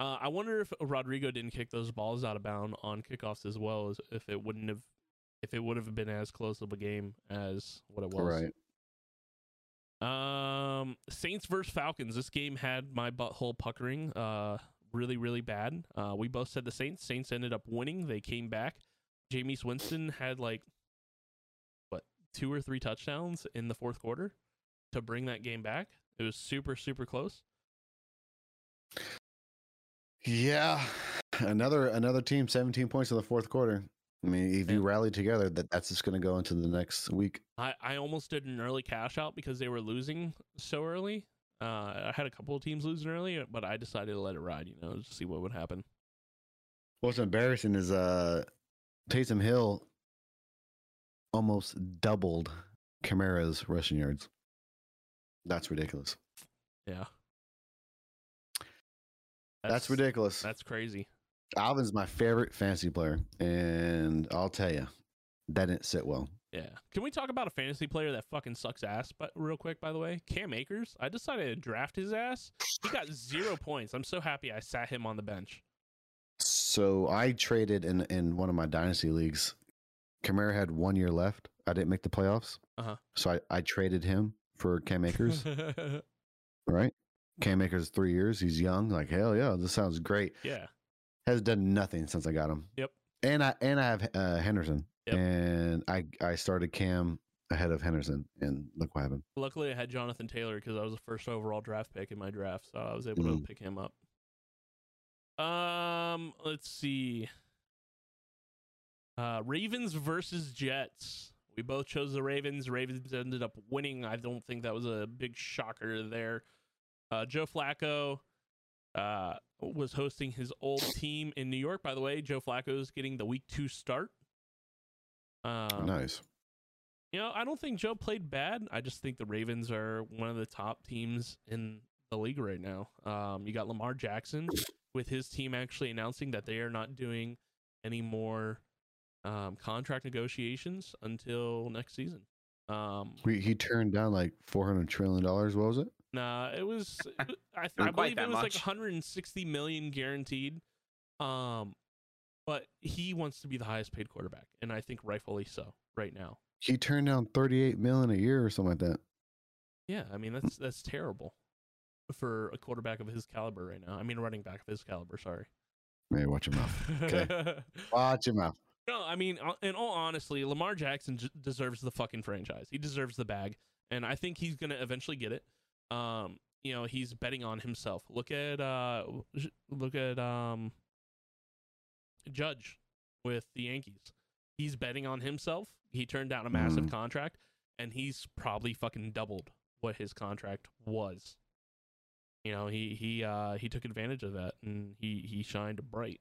Uh, I wonder if Rodrigo didn't kick those balls out of bound on kickoffs as well as if it wouldn't have, if it would have been as close of a game as what it was. right. Um, Saints versus Falcons. This game had my butthole puckering. Uh, really, really bad. Uh, we both said the Saints. Saints ended up winning. They came back. Jameis Winston had like what two or three touchdowns in the fourth quarter to bring that game back. It was super, super close. Yeah. Another another team, 17 points in the fourth quarter. I mean, if you rally together, that that's just going to go into the next week. I, I almost did an early cash out because they were losing so early. Uh, I had a couple of teams losing early, but I decided to let it ride. You know, to see what would happen. What's embarrassing is uh Taysom Hill almost doubled Kamara's rushing yards. That's ridiculous. Yeah, That's, ridiculous. That's crazy. Alvin's my favorite fantasy player, and I'll tell you, that didn't sit well. Yeah. Can we talk about a fantasy player that fucking sucks ass? But real quick, by the way, Cam Akers. I decided to draft his ass. He got zero points. I'm so happy I sat him on the bench. So I traded in in one of my dynasty leagues. Kamara had one year left. I didn't make the playoffs, Uh-huh. so I, I traded him for Cam Akers. right? Cam Akers three years. He's young. Like hell yeah, this sounds great. yeah. Has done nothing since I got him. Yep. And I and I have uh, Henderson, Yep. and I I started Cam ahead of Henderson, and look what happened. Luckily, I had Jonathan Taylor because I was the first overall draft pick in my draft, so I was able to Mhm. pick him up. Um, let's see. Uh, Ravens versus Jets. We both chose the Ravens. Ravens ended up winning. I don't think that was a big shocker there. Uh, Joe Flacco uh, was hosting his old team in New York. By the way, Joe Flacco's getting the week two start. Um, nice. you know, I don't think Joe played bad. I just think the Ravens are one of the top teams in the league right now. Um, you got Lamar Jackson with his team actually announcing that they are not doing any more um, contract negotiations until next season. Um, he turned down like four hundred trillion dollars. What was it? Nah, it was I, th- I believe it that was like 160 million guaranteed. Um, but he wants to be the highest paid quarterback, and I think rightfully so right now. He turned down thirty eight million a year or something like that. Yeah, I mean that's that's terrible for a quarterback of his caliber right now. I mean, running back of his caliber. Sorry. Hey, watch your mouth. Okay. Watch your mouth. No, I mean, uh, in all honesty, Lamar Jackson j- deserves the fucking franchise. He deserves the bag, and I think he's gonna eventually get it. Um, you know, he's betting on himself. Look at uh, look at um, Judge with the Yankees. He's betting on himself. He turned down a massive Mhm. contract, and he's probably fucking doubled what his contract was. You know, he he uh he took advantage of that, and he he shined bright.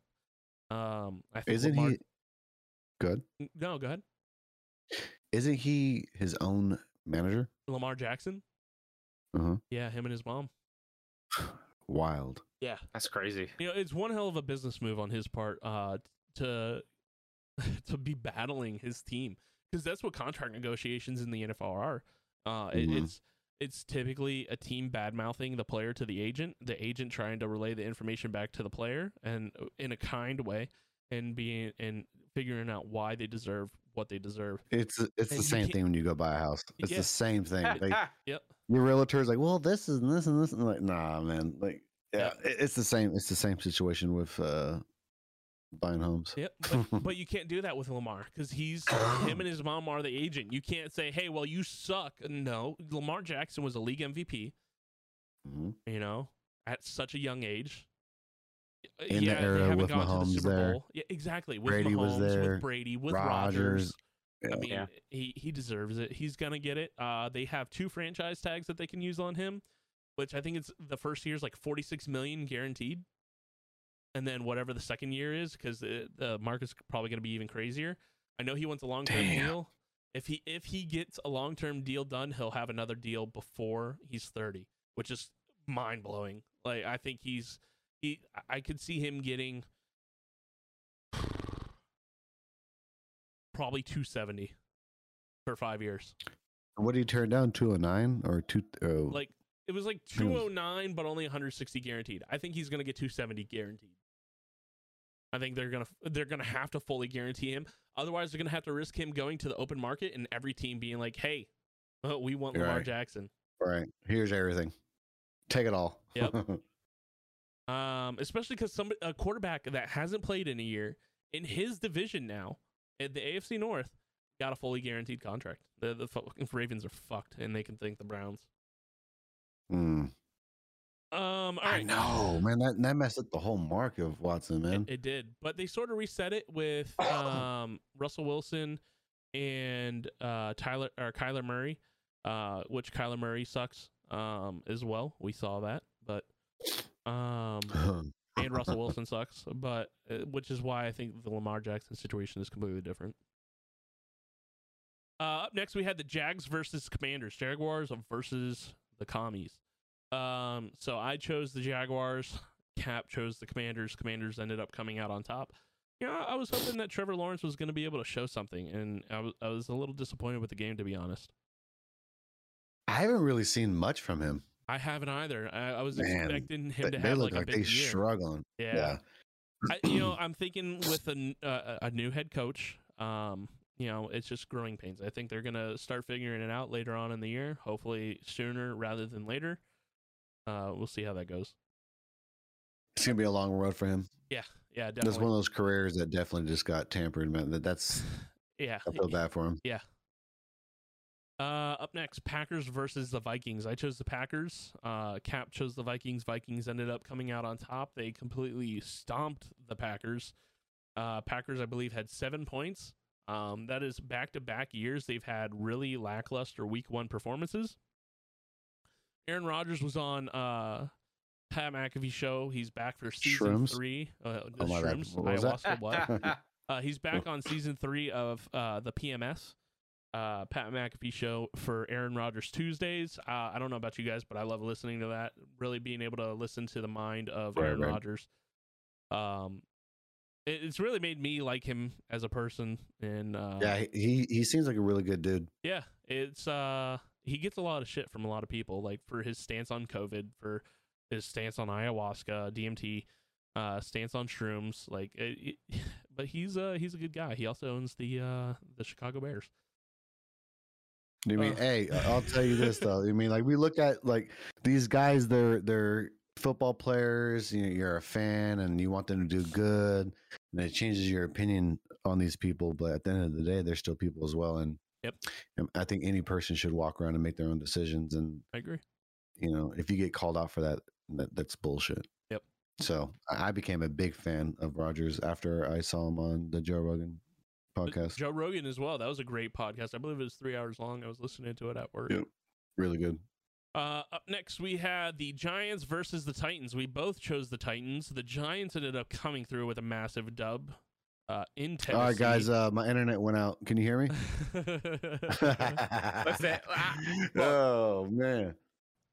Um, I think Isn't Lamar- he good? no, go ahead. Isn't he his own manager? Lamar Jackson. Uh-huh. Yeah, him and his mom. Wild. Yeah, That's crazy. you know, it's one hell of a business move on his part uh, to to be battling his team because that's what contract negotiations in the NFL are. Uh, it- Mhm. it's it's typically a team bad mouthing the player to the agent, the agent trying to relay the information back to the player and uh, in a kind way, and being and figuring out why they deserve what they deserve. It's it's And the same thing when you go buy a house. It's Yeah. the same thing. Like Yep. your realtor's like, well, this is and this and this, and like, nah, man. Like, yeah, it- it's the same. It's the same situation with uh buying homes. Yep, but, but you can't do that with Lamar because he's him and his mom are the agent. You can't say, "Hey, well, you suck." No, Lamar Jackson was a league MVP. Mhm. You know, at such a young age. Uh, In the yeah, they era haven't with gone to the Mahomes Super there. Bowl. Yeah, exactly. With Brady was Mahomes, there. with Brady, with Rodgers. Rodgers. Yeah. I mean, Yeah. he he deserves it. He's gonna get it. Uh, they have two franchise tags that they can use on him, which I think it's the first year is like forty six million guaranteed, and then whatever the second year is, because the, the market's probably gonna be even crazier. I know he wants a long term Damn. deal. If he if he gets a long term deal done, he'll have another deal before he's thirty, which is mind blowing. Like I think he's he. I- could see him getting probably two seventy for five years. what did he turn down? Two oh nine or two? Oh, Like it was like Hmm. 209 but only 160 guaranteed. I think he's going to get 270 guaranteed. I think they're going to they're going to have to fully guarantee him. Otherwise they're going to have to risk him going to the open market and every team being like, "Hey, uh, we want Lamar Right. Jackson." all right. Here's everything. Take it all. Yep. Um, especially cuz some a quarterback that hasn't played in a year in his division now, at the AFC North, got a fully guaranteed contract. The the fucking Ravens are fucked and they can thank the Browns. Mm. Um, all I know, man. That that messed up the whole market of Watson, man. It, it did, but they sort of reset it with um, Russell Wilson and uh, Tyler or Kyler Murray, uh, which Kyler Murray sucks um, as well. We saw that, um, and Russell Wilson sucks, but uh, which is why I think the Lamar Jackson situation is completely different. Uh, up next, we had the Jags versus Commanders, Jaguars versus the Commies. Um, so I chose the Jaguars. Kap chose the Commanders. Commanders ended up coming out on top. You know, I was hoping that Trevor Lawrence was going to be able to show something, and I was I was a little disappointed with the game, to be honest. I haven't really seen much from him. I haven't either. I, I was Man, expecting him to they have look like like, a they big year. struggling. yeah. Yeah. I, you know, I'm thinking with a, uh, a new head coach. Um, you know, it's just growing pains. I think they're gonna start figuring it out later on in the year. Hopefully sooner rather than later. Uh, we'll see how that goes. It's gonna be a long road for him. Yeah, yeah, That's one of those careers that definitely just got tampered, man. That that's yeah. I feel bad for him. Uh, up next, Packers versus the Vikings. I chose the Packers. Uh, Kap chose the Vikings. Vikings ended up coming out on top. They completely stomped the Packers. Uh, Packers, I believe, had seven points. Um, that is back to back years they've had really lackluster Week One performances. Aaron Rodgers was on uh, Pat McAfee show. He's back for season Shrooms? three. Uh, the Oh my bad. shrooms, What was that? ayahuasca, what? Uh, he's back on season three of uh, the PMS, uh, Pat McAfee show for Aaron Rodgers Tuesdays. Uh, I don't know about you guys, but I love listening to that. Really being able to listen to the mind of Right, Aaron right. Rodgers. Um, it, it's really made me like him as a person, and uh, yeah, he he seems like a really good dude. yeah, it's uh he gets a lot of shit from a lot of people, like for his stance on COVID, for his stance on ayahuasca, DMT, uh, stance on shrooms. Like, it, it- but he's uh he's a good guy. He also owns the uh the Chicago Bears. I mean, Uh. hey, I'll tell you this though. I mean, like we look at like these guys, they're they're football players. You know, you're a fan and you want them to do good, and it changes your opinion on these people, but at the end of the day, they're still people as well. And, Yep. I think any person should walk around and make their own decisions. And I agree. you know, if you get called out for that, that that's bullshit. Yep. So I became a big fan of Rodgers after I saw him on the Joe Rogan podcast. Joe Rogan as well. That was a great podcast. I believe it was three hours long. I was listening to it at work. Yep. Really good. Uh, up next, we had the Giants versus the Titans. We both chose the Titans. The Giants ended up coming through with a massive dub uh, in Tennessee. All right, guys. Uh, my internet went out. Can you hear me? What's that? Ah, oh man.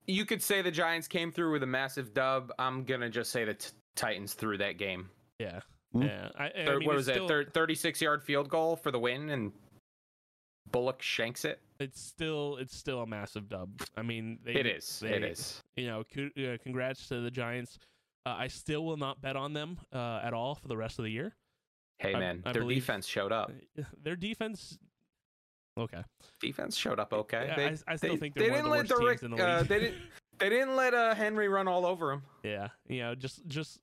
You could say the Giants came through with a massive dub. I'm gonna just say the t- Titans threw that game. yeah. Yeah. I, I Thir- mean, what was still, it? 36 yard field goal for the win, and Bullock shanks it. It's still, it's still a massive dub. I mean, they, it is. they- is. You know, co- uh, congrats to the Giants. Uh, I still will not bet on them uh, at all for the rest of the year. Hey I- man, I their believe- defense showed up. Their defense, okay. Defense showed up okay. Yeah, they, I- I still they- think they're they one didn't the let worst the teams Rick- in the uh, league. they didn't. They didn't let uh, Henry run all over him. Yeah, you know, just just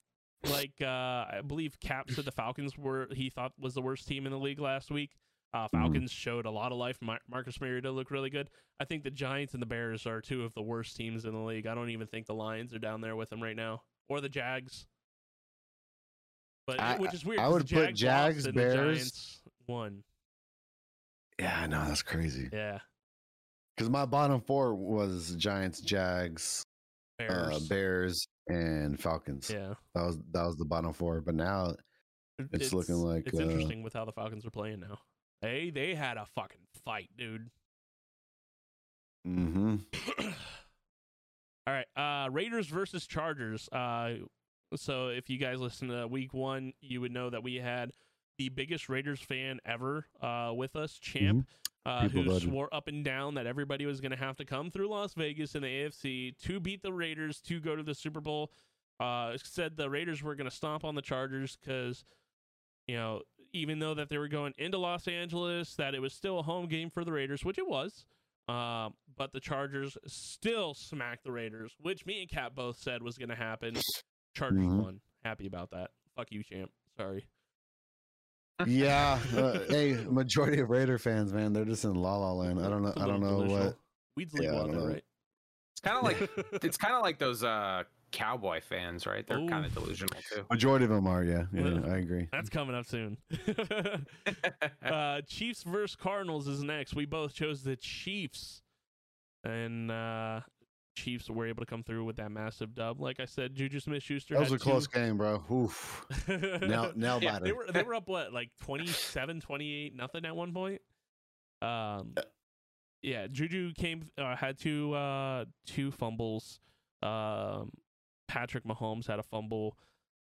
like uh I believe Kap said the Falcons were he thought was the worst team in the league last week. Uh, Falcons showed a lot of life. Mar- Marcus Mariota looked really good. I think the Giants and the Bears are two of the worst teams in the league. I don't even think the Lions are down there with them right now, or the Jags. But I- which is weird. I would the put Jags, Jags, Bears- won. Yeah, I know that's crazy. Yeah, Because my bottom four was Giants, Jags, Bears. uh, Bears, and Falcons. Yeah, That was that was the bottom four. But now, It's looking like, it's uh, interesting with how the Falcons are playing now. They they had a fucking fight, dude. Mm hmm All right, uh, Raiders versus Chargers. Uh, so if you guys listen to Week One, you would know that we had the biggest Raiders fan ever uh, with us, Champ, uh, who swore up and down that everybody was going to have to come through Las Vegas in the AFC to beat the Raiders to go to the Super Bowl. Uh, said the Raiders were going to stomp on the Chargers because, you know, even though that they were going into Los Angeles, that it was still a home game for the Raiders, which it was. Um, but the Chargers still smacked the Raiders, which me and Kap both said was going to happen. Chargers Mhm. won. Happy about that. Fuck you, champ. Sorry. Yeah. Uh, hey, majority of Raider fans, man, they're just in La La Land. I don't know. I don't know delusional. what. Weeds Yeah, I legal out don't know. right? It's kind of like it's kind of like those uh, cowboy fans, right? They're kind of delusional too. Majority of them are. Yeah. Yeah. Well, I agree. That's coming up soon. uh, Chiefs versus Cardinals is next. We both chose the Chiefs, and uh, Chiefs were able to come through with that massive dub. Like I said, Juju Smith-Schuster. That was a close two- game, bro. Oof. Nail, nail Yeah, they were they were up what like 27 28 nothing at one point um yeah juju came uh, had two uh two fumbles um patrick mahomes had a fumble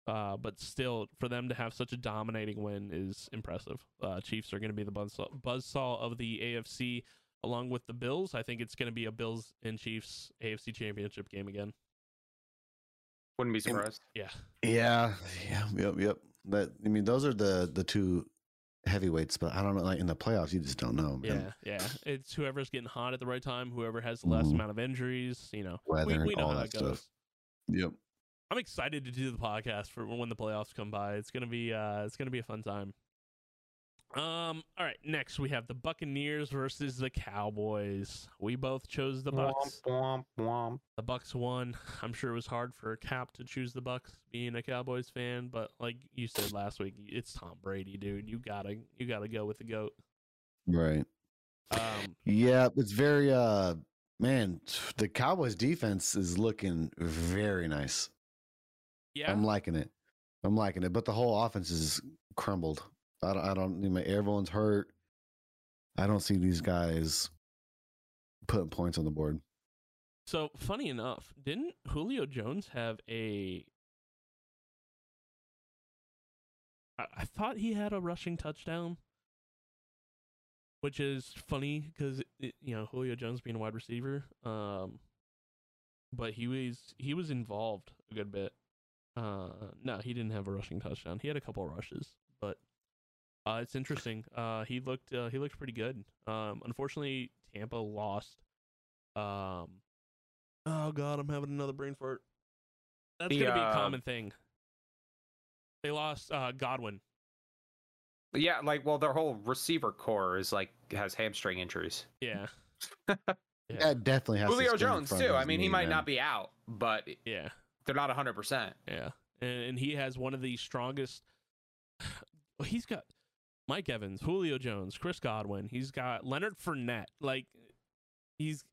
uh but still for them to have such a dominating win is impressive uh chiefs are going to be the buzzsaw, buzzsaw of the afc along with the bills i think it's going to be a bills and chiefs afc championship game again Wouldn't be surprised. yeah Yeah, yeah, yep, yep. That I mean, those are the the two heavyweights, but I don't know. Like in the playoffs, you just don't know. Man. Yeah, yeah. It's whoever's getting hot at the right time, whoever has the less Mhm. amount of injuries. You know, we, weather, we know all how that it goes. stuff. Yep. I'm excited to do the podcast for when the playoffs come by. It's gonna be uh, it's gonna be a fun time. Um. All right. Next, we have the Buccaneers versus the Cowboys. We both chose the Bucks. Womp, womp, womp. The Bucks won. I'm sure it was hard for a Kap to choose the Bucks, being a Cowboys fan. But like you said last week, it's Tom Brady, dude. You gotta you gotta go with the goat. Right. Um. Yeah, it's very uh man, the Cowboys defense is looking very nice. Yeah. I'm liking it. I'm liking it, but the whole offense is crumbled. I don't I don't I mean, everyone's hurt. I don't see these guys putting points on the board. So funny enough, didn't Julio Jones have a? I, thought he had a rushing touchdown, which is funny because you know Julio Jones being a wide receiver. Um, but he was he was involved a good bit. Uh, no, he didn't have a rushing touchdown. He had a couple rushes, but uh, it's interesting. Uh, he looked uh, he looked pretty good. Um, unfortunately, Tampa lost. Um, oh god, I'm having another brain fart. That's The, gonna be a uh, common thing. They lost uh, Godwin. Yeah, like well, their whole receiver corps is like has hamstring injuries. Yeah. That definitely has Julio Jones too. I his mean, he might man. not be out, but Yeah. they're not 100. percent Yeah. And, and he has one of the strongest. Well, he's got Mike Evans, Julio Jones, Chris Godwin. He's got Leonard Fournette. Like, he's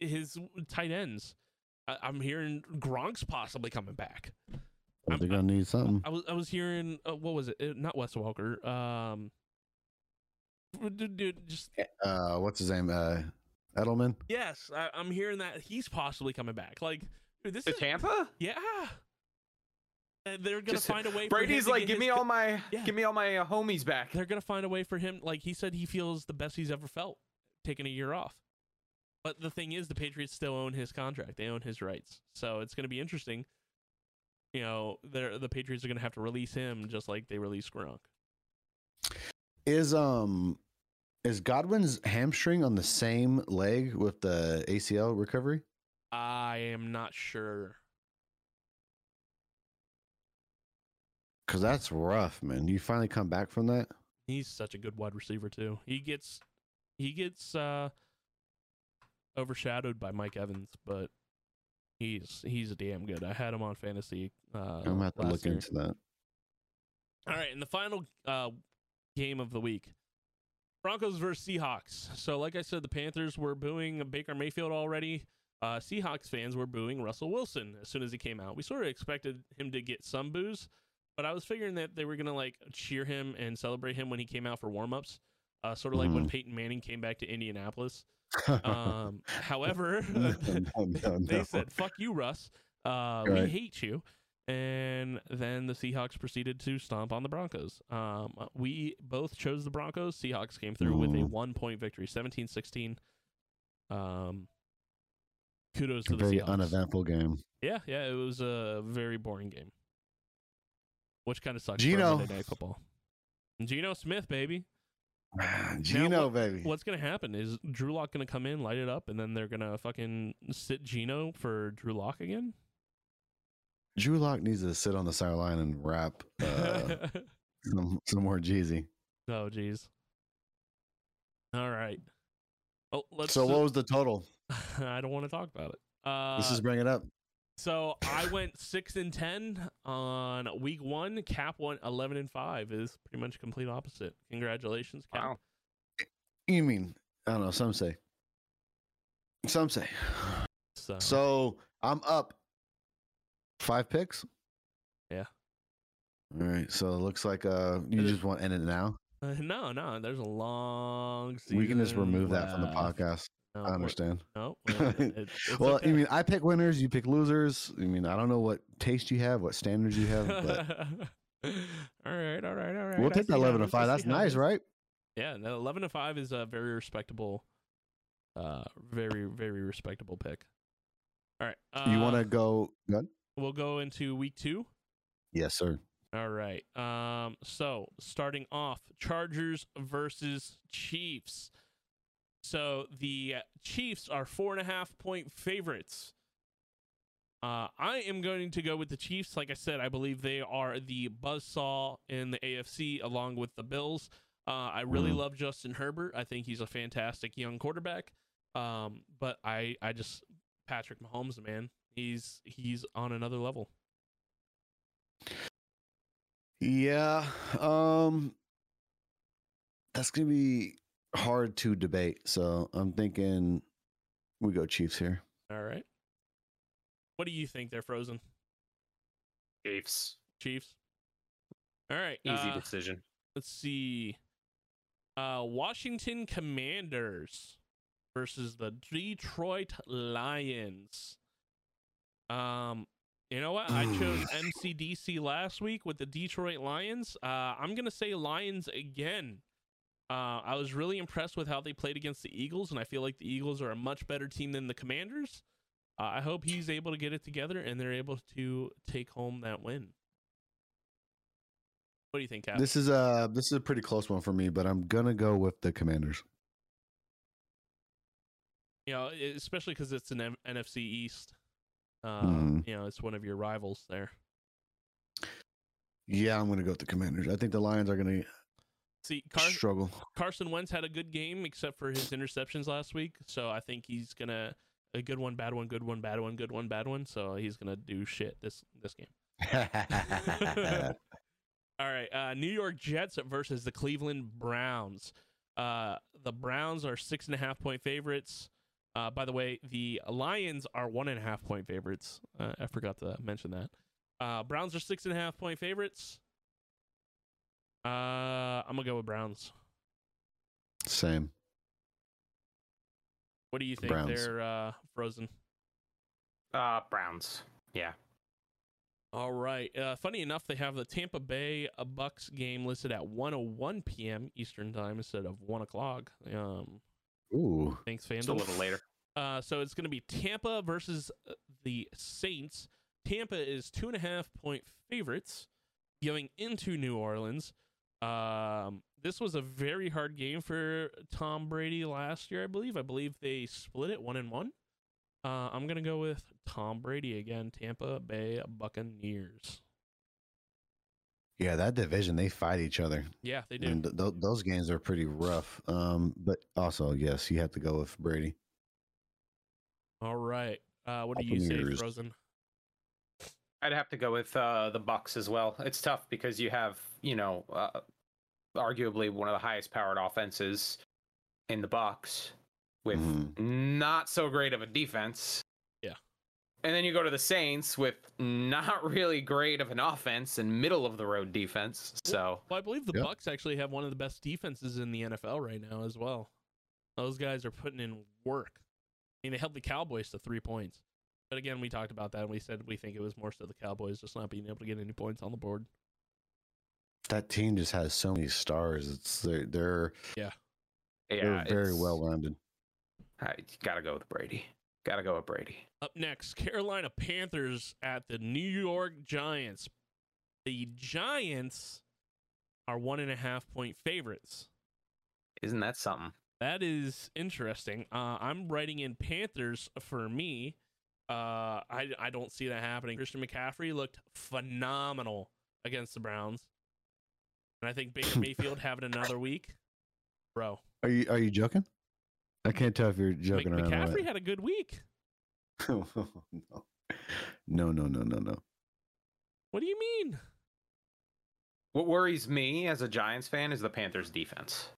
his tight ends. I, I'm hearing Gronk's possibly coming back. Well, they're gonna need something. I was I was hearing uh, what was it? Uh, Not Wes Welker. Um, dude, dude, just Uh, what's his name? Uh, Edelman. yes, I, I'm hearing that he's possibly coming back. Like, dude, this To is Tampa, yeah. And they're gonna Just- find a way. for him Brady's to like, give his me co- all my, Yeah. give me all my uh, homies back. they're gonna find a way for him. Like he said, he feels the best he's ever felt taking a year off. But the thing is, the Patriots still own his contract. They own his rights, so it's gonna be interesting. You know, they're, the Patriots are gonna have to release him just like they released Gronk. Is um is Godwin's hamstring on the same leg with the ACL recovery? I am not sure. Because that's rough, man. You finally come back from that. He's such a good wide receiver too. He gets he gets uh overshadowed by Mike Evans, but he's he's damn good. I had him on fantasy. Uh, I'm gonna have to look year. into that. All right, and the final uh, game of the week Broncos versus Seahawks. So, like I said, the Panthers were booing Baker Mayfield already. Uh, Seahawks fans were booing Russell Wilson as soon as he came out. We sort of expected him to get some boos, but I was figuring that they were going to like cheer him and celebrate him when he came out for warmups, uh, sort of like when Mhm. Peyton Manning came back to Indianapolis. Um, however, No, no, they no. said, "Fuck you, Russ. Uh, We hate you." And then the Seahawks proceeded to stomp on the Broncos. Um, we both chose the Broncos. Seahawks came through with a Mhm. one point victory, 17 16. Um, kudos to A the very Seahawks. uneventful game. Yeah, yeah, it was a very boring game. Which kind of sucks Geno for Monday Night Football. Geno Smith, baby. Geno, what- baby. What's gonna happen is Drew Lock gonna come in, light it up, and then they're gonna fucking sit Geno for Drew Lock again. Drew Lock needs to sit on the sideline and rap uh, some some more Jeezy. oh, jeez. All right. Oh, let's. So what was the total? I don't want to talk about it. Uh, Let's just bring it up. So I went six and ten on week one. Kap went eleven and five. Is pretty much complete opposite. Congratulations, Kap. Wow. You mean I don't know. Some say. Some say. So, So I'm up five picks. Yeah. All right. So it looks like uh you is- just want to end it now. uh, no, no. There's a long. We can just remove that from the podcast. No, I understand. No. well, it- well, okay. you mean I pick winners, you pick losers. I mean, I don't know what taste you have, what standards you have, but all right, all right, all right. we'll take that eleven to five. That's nice, right? Yeah, no, eleven to five is a very respectable, uh, very very respectable pick. All right, uh, you want to go? Good. We'll go into week two. Yes, sir. All right. Um. So starting off, Chargers versus Chiefs. So the Chiefs are four and a half point favorites. Uh, I am going to go with the Chiefs. Like I said, I believe they are the buzzsaw in the AFC along with the Bills. Uh, I really Mhm. love Justin Herbert. I think he's a fantastic young quarterback. Um, but I, I just Patrick Mahomes, man, he's he's on another level. Yeah. Um that's gonna be hard to debate. So I'm thinking we go Chiefs here. All right. What do you think? They're frozen Chiefs. Chiefs. All right. Easy uh, decision. let's see. Uh, Washington Commanders versus the Detroit Lions. Um, you know what? I chose MCDC last week with the Detroit Lions. Uh, I'm gonna say Lions again. Uh, I was really impressed with how they played against the Eagles, and I feel like the Eagles are a much better team than the Commanders. Uh, I hope he's able to get it together and they're able to take home that win. What do you think, Kap? This is a this is a pretty close one for me, but I'm gonna go with the Commanders. you know, especially because it's an M- NFC East. Uh, Mhm. You know, it's one of your rivals there. Yeah, I'm gonna go with the Commanders. I think the Lions are gonna See, Car- struggle. Carson Wentz had a good game except for his interceptions last week, so I think he's gonna a good one, bad one, good one, bad one, good one, bad one. So he's gonna do shit this this game. All right, uh, New York Jets versus the Cleveland Browns. Uh, the Browns are six and a half point favorites. Uh, by the way, the Lions are one and a half point favorites. Uh, I forgot to mention that. Uh, Browns are six and a half point favorites. Uh, I'm gonna go with Browns. Same. What do you think? Browns. They're uh, frozen. Uh, Browns. Yeah. All right. Uh, funny enough, they have the Tampa Bay uh, Bucks game listed at 1:01 p.m. Eastern time instead of one o'clock. Um, Ooh. thanks, Just a little later. Uh, so it's going to be Tampa versus uh, the Saints. Tampa is two and a half point favorites going into New Orleans. Um, this was a very hard game for Tom Brady last year, I believe. I believe they split it one and one. Uh, I'm gonna go with Tom Brady again. Tampa Bay Buccaneers. Yeah, that division they fight each other, Yeah, they do. and th- th- those games are pretty rough. Um, but also, yes, you have to go with Brady. All right. Uh, what do you say, Frozen? I'd have to go with uh, the Bucks as well. It's tough because you have, you know, uh, arguably one of the highest powered offenses in the Bucks with Mhm. not so great of a defense. Yeah. And then you go to the Saints with not really great of an offense and middle of the road defense. So Well, I believe the Yep. Bucks actually have one of the best defenses in the NFL right now as well. Those guys are putting in work. I mean, they held the Cowboys to three points. But again, we talked about that and we said we think it was more so the Cowboys just not being able to get any points on the board. That team just has so many stars. It's they're they're, yeah, they're very well rounded. I gotta go with Brady. Gotta go with Brady. Up next, Carolina Panthers at the New York Giants. The Giants are one and a half point favorites. Isn't that something? That is interesting. Uh, I'm writing in Panthers for me. Uh, I I don't see that happening. Christian McCaffrey looked phenomenal against the Browns, and I think Baker Mayfield having another week, bro. Are you are you joking? I can't tell if you're joking around. or McCaffrey what. had a good week. no, no, no, no, no, no. What do you mean? What worries me as a Giants fan is the Panthers defense.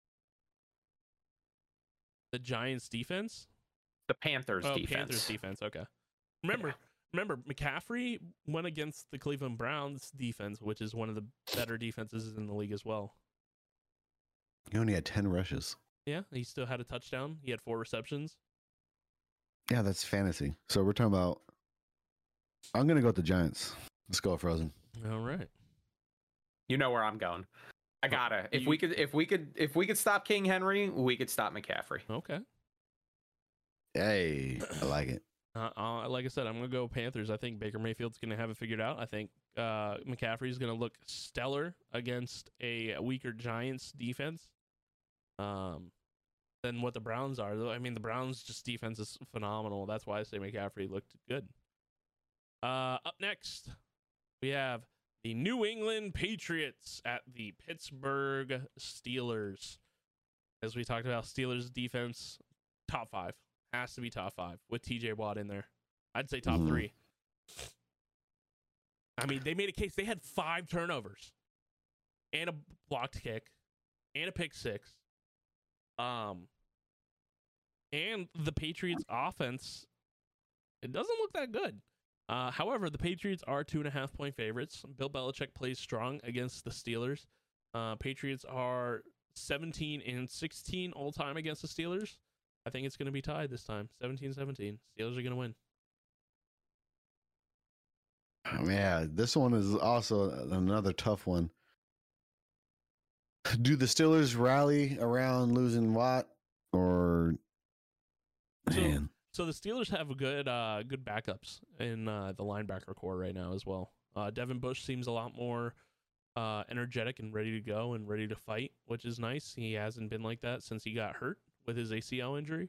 The Giants defense? The Panthers oh, defense. Panthers defense. Okay. Remember, remember, McCaffrey went against the Cleveland Browns defense, which is one of the better defenses in the league as well. He only had ten rushes. Yeah, he still had a touchdown. He had four receptions. Yeah, that's fantasy. So we're talking about. I'm gonna go with the Giants. Let's go, Frozen. All right. You know where I'm going. I gotta. If you- we could, if we could, if we could stop King Henry, we could stop McCaffrey. Okay. Hey, I like it. Uh, uh, like I said, I'm gonna go Panthers. I think Baker Mayfield's gonna have it figured out. I think uh, McCaffrey's gonna look stellar against a weaker Giants defense. Um, than what the Browns are. I mean, the Browns just defense is phenomenal. That's why I say McCaffrey looked good. Uh, up next, we have the New England Patriots at the Pittsburgh Steelers. As we talked about, Steelers defense top five has to be top five with TJ Watt in there. I'd say top Mhm. three. I mean, they made a case. They had five turnovers and a blocked kick and a pick six. Um, and the Patriots' offense, it doesn't look that good. Uh, however, the Patriots are two and a half point favorites. Bill Belichick plays strong against the Steelers. Uh, Patriots are 17 and 16 all time against the Steelers. I think it's going to be tied this time 17 17. Steelers are going to win. Yeah, this one is also another tough one. Do the Steelers rally around losing Watt, or So- man? So the Steelers have a good uh good backups in uh, the linebacker corps right now as well. Uh, Devin Bush seems a lot more uh, energetic and ready to go and ready to fight, which is nice. He hasn't been like that since he got hurt with his ACL injury.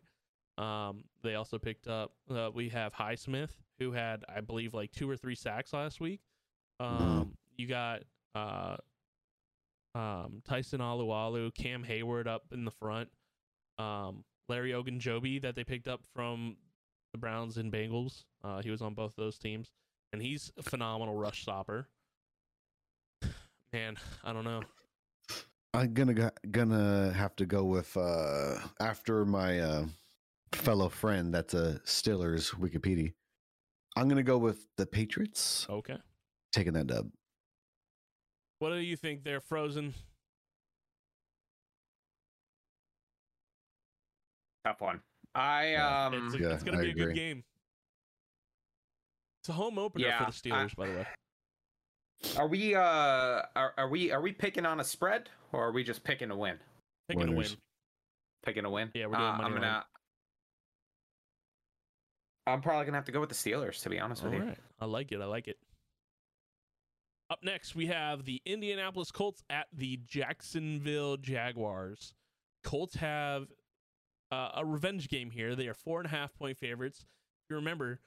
Um, they also picked up. Uh, we have Highsmith, who had, I believe, like two or three sacks last week. Um, You got uh, Um, Tyson Alualu, Cam Heyward up in the front. Um, Larry Ogunjobi that they picked up from the Browns and Bengals. Uh, he was on both those teams, and he's a phenomenal rush stopper. Man, I don't know. I'm gonna gonna have to go with uh after my uh fellow friend that's a Steelers Wikipedia. I'm gonna go with the Patriots Okay. taking that dub. What do you think? They're frozen. Tough one. I Yeah, um It's, a- Yeah, it's gonna I be a good game. It's a home opener Yeah, for the Steelers, by the way. Are we uh are, are we are we picking on a spread or are we just picking a win? Picking a win. Picking a win. Yeah, we're doing Uh, money I'm gonna. I'm probably gonna have to go with the Steelers to be honest All with you. I like it. I like it. Up next, we have the Indianapolis Colts at the Jacksonville Jaguars. Colts have uh, a revenge game here. They are four and a half point favorites. If you remember,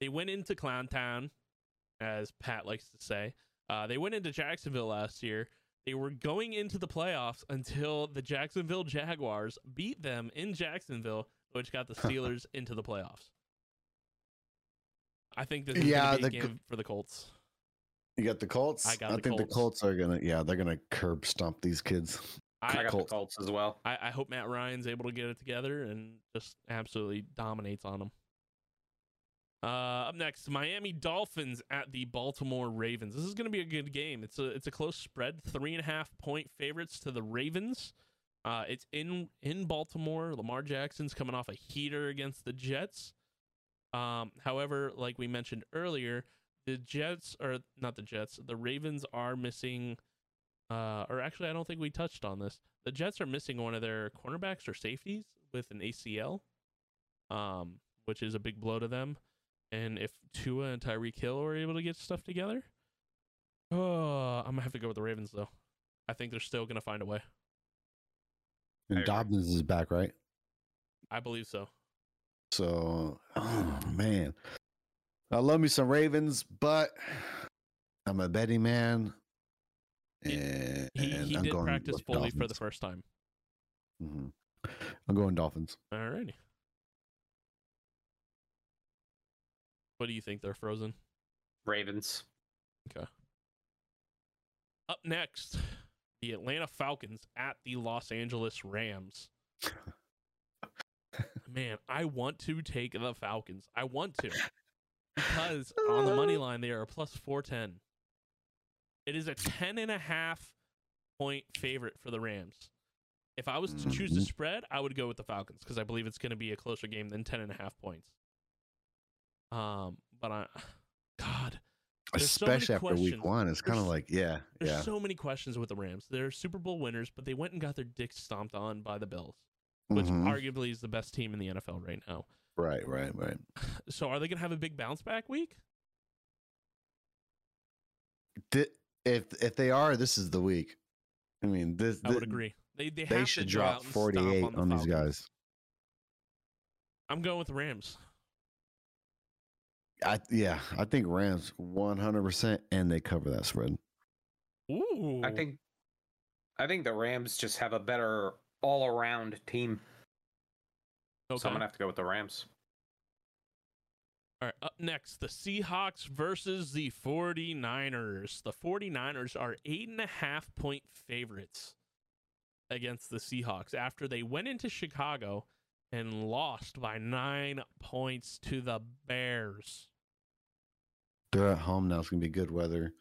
they went into Clowntown, as Pat likes to say. Uh, they went into Jacksonville last year. They were going into the playoffs until the Jacksonville Jaguars beat them in Jacksonville, which got the Steelers into the playoffs. I think this is Yeah, going to a the- game for the Colts. You got the Colts. I got I the think the Colts. Colts are gonna yeah they're gonna curb stomp these kids. I I, got Colts. the Colts as well. I, I hope Matt Ryan's able to get it together and just absolutely dominates on them. Uh, up next, Miami Dolphins at the Baltimore Ravens. This is going to be a good game. It's a it's a close spread, three and a half point favorites to the Ravens. Uh, it's in in Baltimore. Lamar Jackson's coming off a heater against the Jets. Um, however, like we mentioned earlier, the Jets are not the Jets. The Ravens are missing. Uh, or actually, I don't think we touched on this. The Jets are missing one of their cornerbacks or safeties with an ACL, um, which is a big blow to them. And if Tua and Tyreek Hill are able to get stuff together, oh, I'm gonna have to go with the Ravens though. I think they're still gonna find a way. And I. Dobbins is back, right? I believe so. So oh man. I love me some Ravens, but I'm a betting man. And, He and he I'm did going practice with fully for the first time. Mm-hmm. I'm going Dolphins. Alrighty. What do you think? They're frozen. Ravens. Okay. Up next, the Atlanta Falcons at the Los Angeles Rams. Man, I want to take the Falcons. I want to. Because on the money line, they are a plus 410. It is a 10 and a half point favorite for the Rams. If I was to choose the Mhm. spread, I would go with the Falcons because I believe it's going to be a closer game than 10 and a half points. Um, but I, God, There's so Especially after week one. It's kind of like, yeah, there's yeah. so many questions with the Rams. They're Super Bowl winners, but they went and got their dicks stomped on by the Bills, which Mhm. arguably is the best team in the NFL right now. Right, right, right. So are they going to have a big bounce back week? If if they are, this is the week. I mean, this, I would agree. They they, They should to drop stomp 48 on, the on these guys. I'm going with the Rams. I yeah, I think Rams 100% and they cover that spread. Ooh, I think I think the Rams just have a better all around team. Okay. So I'm gonna have to go with the Rams. All right, up next, the Seahawks versus the 49ers. The 49ers are eight and a half point favorites against the Seahawks after they went into Chicago and lost by nine points to the Bears. They're at home now. It's gonna be good weather.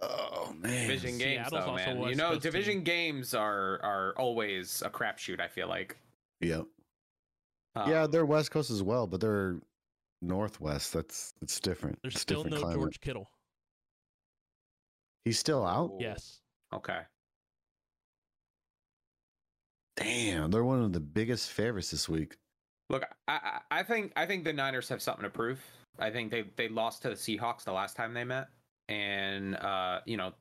Oh man, Division games, Seattle's though, man. You know, Coast team. division games are are always a crapshoot. I feel like. Yep. Um, yeah, they're West Coast as well, but they're Northwest. That's it's different. There's it's still different no climate. George Kittle. He's still out. Yes. Okay. Damn, they're one of the biggest favorites this week. Look, I, I I think I think the Niners have something to prove. I think they they lost to the Seahawks the last time they met, and uh, you know,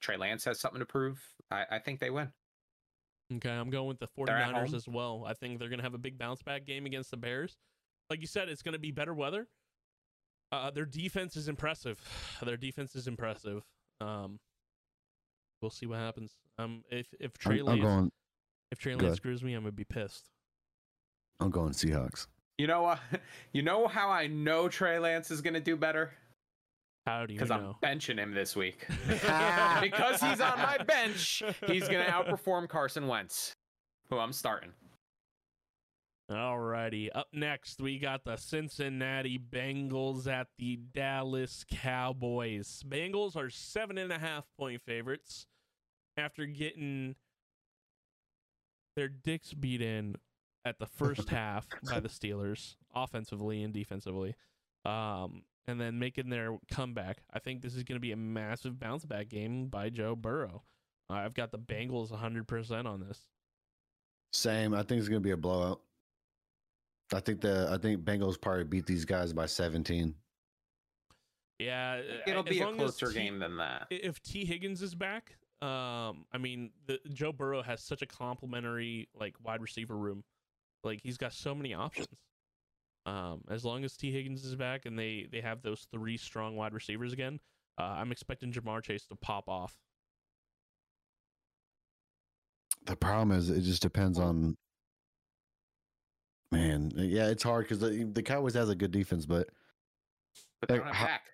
Trey Lance has something to prove. I, I think they win. Okay, I'm going with the They're 49ers as well. I think they're going to have a big bounce back game against the Bears. Like you said, it's going to be better weather. Uh, their defense is impressive. Their defense is impressive. Um, we'll see what happens. Um, if if Trey I'm, I'm Lance going. If Trey Lance screws me, I'm gonna be pissed. I'm going Seahawks. You know what? You know how I know Trey Lance is going to do better? How do you Because I'm know? benching him this week. because he's on my bench, he's going to outperform Carson Wentz, who I'm starting. Alrighty. Up next, we got the Cincinnati Bengals at the Dallas Cowboys. Bengals are seven and a half point favorites after getting their dicks beat in at the first half by the Steelers, offensively and defensively, um, and then making their comeback. I think this is going to be a massive bounce back game by Joe Burrow. Uh, I've got the Bengals 100% on this. Same. I think it's gonna be a blowout. I think the I think Bengals probably beat these guys by 17. Yeah, It'll as be a closer T- game than that. if Tee Higgins is back, um, I mean, the Joe Burrow has such a complimentary like wide receiver room. Like he's got so many options. Um, as long as Tee Higgins is back and they they have those three strong wide receivers again, uh, I'm expecting Ja'Marr Chase to pop off. The problem is it just depends on. Man, yeah, it's hard because the the Cowboys has a good defense, but But they Like, don't have how- back.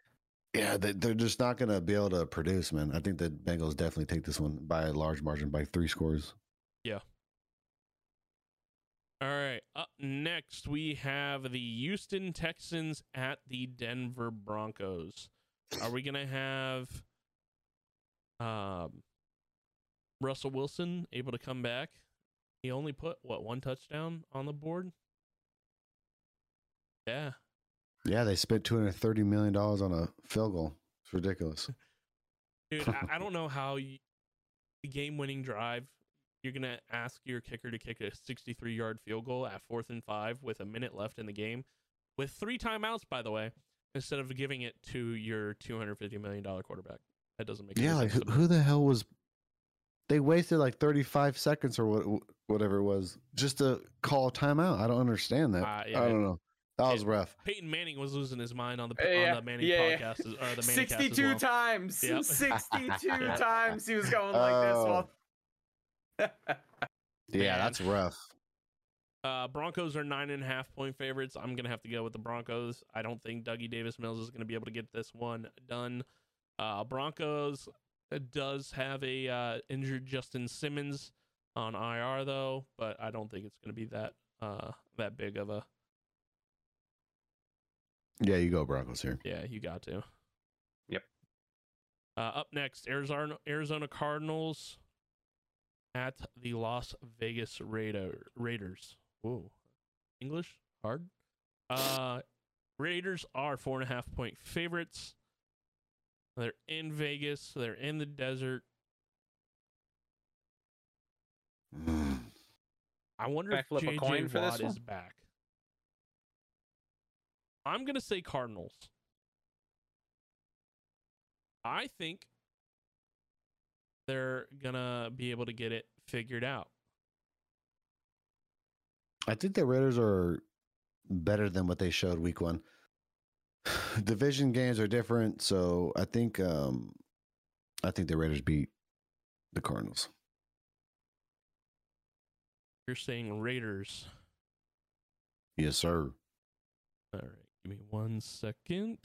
Yeah, they, they're just not gonna be able to produce, man. I think the Bengals definitely take this one by a large margin, by three scores. Yeah. All right, up next we have the Houston Texans at the Denver Broncos. Are we gonna have um, Russell Wilson able to come back? He only put what one touchdown on the board. Yeah, Yeah, they spent two hundred thirty million dollars on a field goal. It's ridiculous. dude, I, I don't know how you, the game-winning drive. You're gonna ask your kicker to kick a 63-yard field goal at fourth and five with a minute left in the game, with three timeouts, by the way, instead of giving it to your 250 million dollar quarterback. That doesn't make yeah, like who, who the hell was? They wasted like thirty five seconds or what, whatever it was just to call a timeout. I don't understand that. Uh, yeah, I don't know. That was rough. Peyton Manning was losing his mind on the Uh, yeah, on the Manning yeah, yeah. podcast as- or the Manning 62 well. times. Yep. 62 times he was going like Oh. this. Yeah, Man. that's rough. Uh, Broncos are nine and a half point favorites. I'm gonna have to go with the Broncos. I don't think Dougie Davis Mills is gonna be able to get this one done. Uh, Broncos uh, does have a uh, injured Justin Simmons on IR though, but I don't think it's gonna be that uh, that big of a Yeah, you go Broncos here. yeah. You got to. Yep. Uh, up next, Arizona Arizona Cardinals at the Las Vegas Raider, Raiders. Whoa, English hard. Uh, Raiders are four and a half point favorites. They're in Vegas. They're in the desert. Mm. I wonder Can if flip a JJ coin for this Watt is back. I'm gonna say Cardinals. I think they're gonna be able to get it figured out. I think the Raiders are better than what they showed week one. Division games are different, so I think um I think the Raiders beat the Cardinals. You're saying Raiders. Yes, sir. All right, give me one second.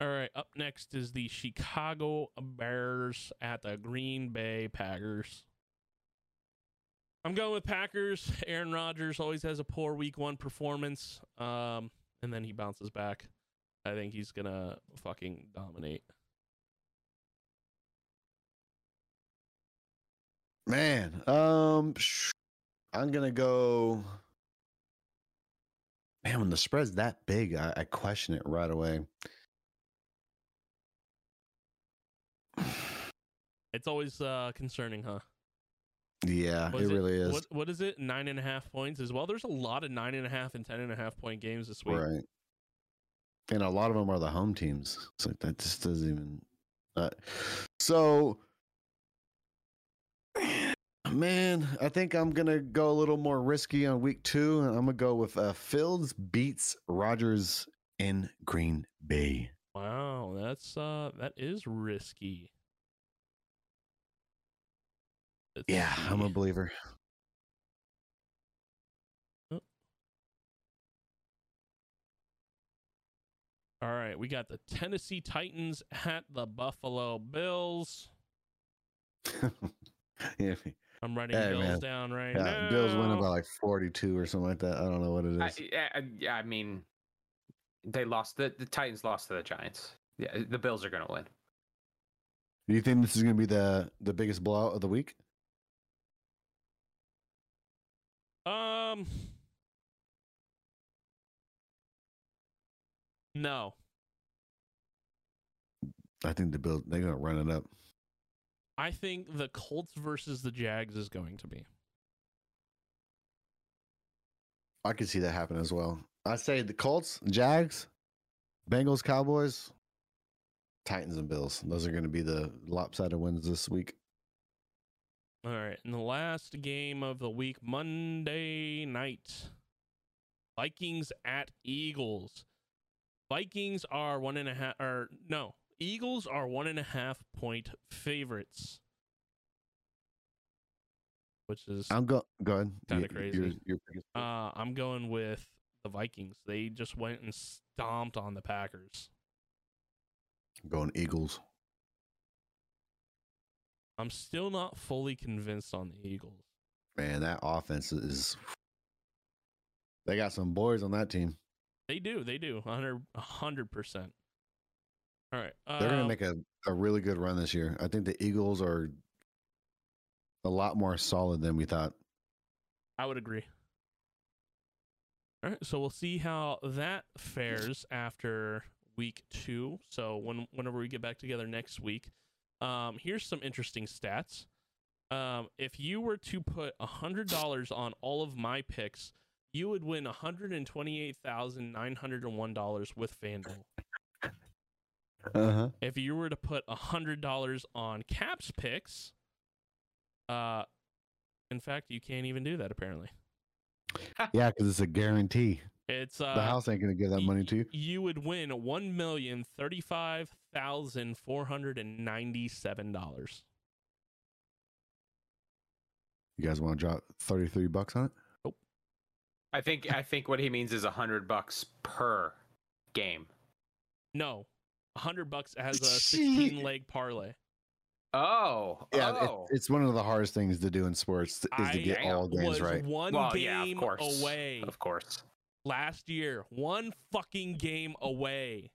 All right, up next is the Chicago Bears at the Green Bay Packers. I'm going with Packers. Aaron Rodgers always has a poor week one performance, um, and then he bounces back. I think he's gonna fucking dominate. Man, um sh- I'm gonna go Man, when the spread's that big, I, I question it right away. It's always uh, concerning, huh? Yeah, Was it really is. What what is it? Nine and a half points as well. There's a lot of nine and a half and ten and a half point games this week. Right. And a lot of them are the home teams. It's like that just doesn't even. Uh, so, man, I think I'm gonna go a little more risky on week two, and I'm gonna go with uh, Fields beats Rodgers in Green Bay. Wow, that's uh that is risky. Yeah, I'm a believer. All right, we got the Tennessee Titans at the Buffalo Bills. yeah, I'm writing Hey, Bills man. down right yeah, now. Bills winning by like 42 or something like that. I don't know what it is. I. I, yeah, I mean, they lost. The, the Titans lost to the Giants. Yeah, the Bills are going to win. Do you think this is going to be the the biggest blowout of the week? Um. No, I think the Bills they're going to run it up. I think the Colts versus the Jags is going to be. I could see that happen as well. I say the Colts, Jags, Bengals, Cowboys, Titans, and Bills. Those are going to be the lopsided wins this week. All right, and the last game of the week, Monday night, Vikings at Eagles. Vikings are one and a half, or no, Eagles are one and a half point favorites, which is I'm go go ahead. Kinda crazy. You're, you're Uh, I'm going with the Vikings. They just went and stomped on the Packers. going Eagles. I'm still not fully convinced on the Eagles. Man, that offense is. They got some boys on that team. They do, they do, 100 100 percent. All right, They're going to um, make a, a really good run this year. I think the Eagles are a lot more solid than we thought. I would agree. All right, so we'll see how that fares after week two. So when whenever we get back together next week, um, here's some interesting stats. Um, if you were to put hundred dollars on all of my picks, you would win one hundred and twenty-eight thousand nine hundred and one dollars with FanDuel. Uh huh. If you were to put hundred dollars on Kap's picks, uh, in fact, you can't even do that apparently. Yeah, because it's a guarantee. It's uh, the house ain't going to give that y- money to you. you would win one million thirty-five thousand four hundred and ninety-seven dollars. You guys want to drop 33 bucks on it? Nope. I think. I think what he means is a hundred bucks per game. No, a hundred bucks has a sixteen-leg parlay. Oh, Yeah, oh. it, it's one of the hardest things to do in sports is I to get all was games right. one well, yeah, of game course. away Of course. last year. One fucking game away,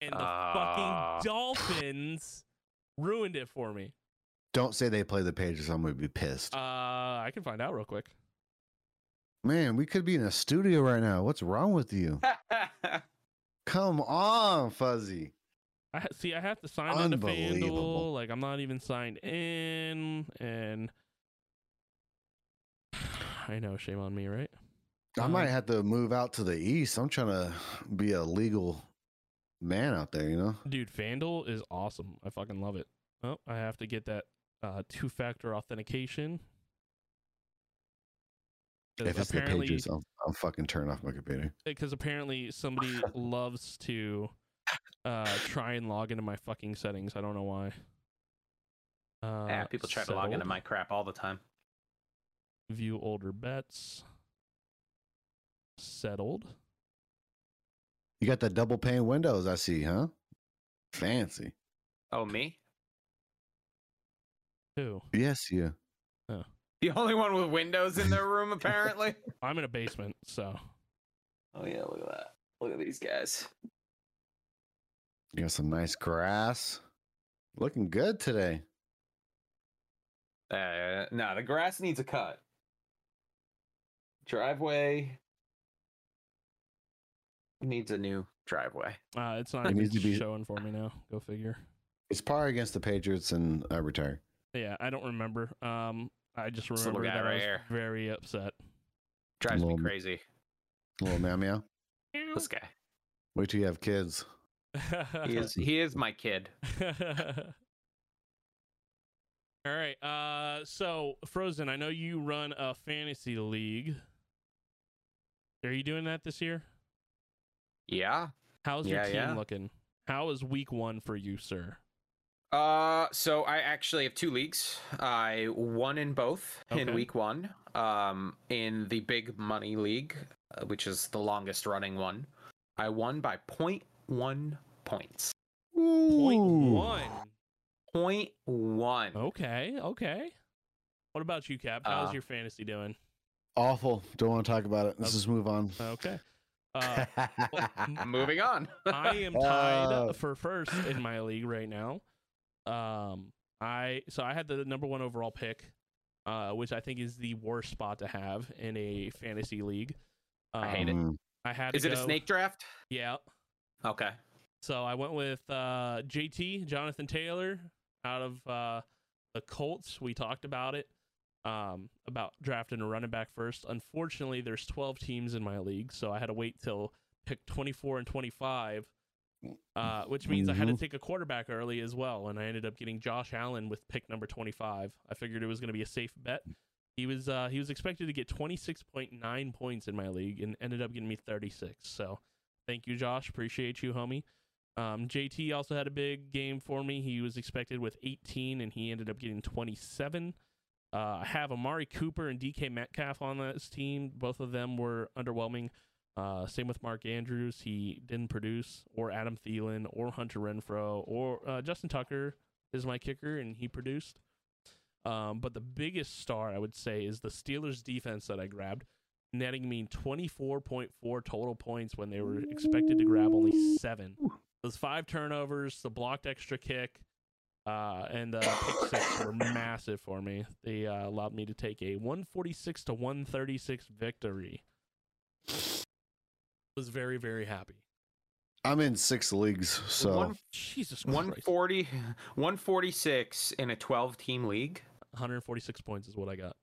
and the Ah. fucking Dolphins ruined it for me. Don't say they play the Patriots. I'm going to be pissed. Uh, I can find out real quick. Man, we could be in a studio right now. What's wrong with you? Come on, Fuzzy. I see. I have to sign into FanDuel. Like I'm not even signed in, and I know. Shame on me, right? I Um, might have to move out to the east. I'm trying to be a legal man out there, you know? Dude, FanDuel is awesome. I fucking love it. Oh, I have to get that uh, two-factor authentication. 'Cause If it's the pages, I'm, I'm fucking turning off my computer. because apparently somebody loves to uh, try and log into my fucking settings. I don't know why. Uh, yeah, people try to log into my crap all the time. View older bets. Settled. You got the double pane windows, I see, huh? Fancy. Oh, me? Who? Yes, you. The only one with windows in their room, apparently. I'm in a basement, so oh yeah, look at that. Look at these guys. You got some nice grass. Looking good today. Uh, no, the grass needs a cut. Driveway needs a new driveway. uh, it's not It needs to be- showing for me now. Go figure. It's probably against the Patriots, and I retire. Yeah, I don't remember. Um, I just This little remember guy that I right was here. very upset. Drives me crazy. Little meow meow. This guy. Wait till you have kids. He is he is my kid. All right. Uh, so Frozen, I know you run a fantasy league. Are you doing that this year? Yeah. How's your team yeah. looking? How is week one for you, sir? Uh, so I actually have two leagues. I won in both in week one. Um, in the big money league, uh, which is the longest running one, I won by 0.1 points. Point Ooh. one. 0.1. Okay, okay. What about you, Kap? How's Uh, your fantasy doing? Awful. Don't want to talk about it. Let's Okay. just move on. Okay. Uh, Moving on. I am tied Uh, for first in my league right now. Um, I so I had the number one overall pick, uh, which I think is the worst spot to have in a fantasy league. Um, I hate it. Mm. I had Is to it a snake draft? Yeah. Okay. So I went with uh, JT Jonathan Taylor out of uh, the Colts. We talked about it um, about drafting a running back first. Unfortunately, there's 12 teams in my league, so I had to wait till pick 24 and 25, uh, which means I had to Mhm. take a quarterback early as well. And I ended up getting Josh Allen with pick number 25. I figured it was going to be a safe bet. He was uh, he was expected to get 26.9 points in my league and ended up getting me 36. So thank you, Josh. Appreciate you, homie. Um, JT also had a big game for me. He was expected with 18, and he ended up getting 27. Uh, I have Amari Cooper and DK Metcalf on this team. Both of them were underwhelming. Uh, same with Mark Andrews. He didn't produce, or Adam Thielen, or Hunter Renfrow, or uh, Justin Tucker is my kicker, and he produced. Um, but the biggest star, I would say, is the Steelers defense that I grabbed, netting me 24.4 total points when they were expected to grab only seven. Those five turnovers, the blocked extra kick, uh, and the pick six were massive for me. They uh, allowed me to take a 146 to 136 victory. Was very very happy. I'm in six leagues, so One- Jesus Christ. 140, 146 in a 12 team league. 146 points is what I got.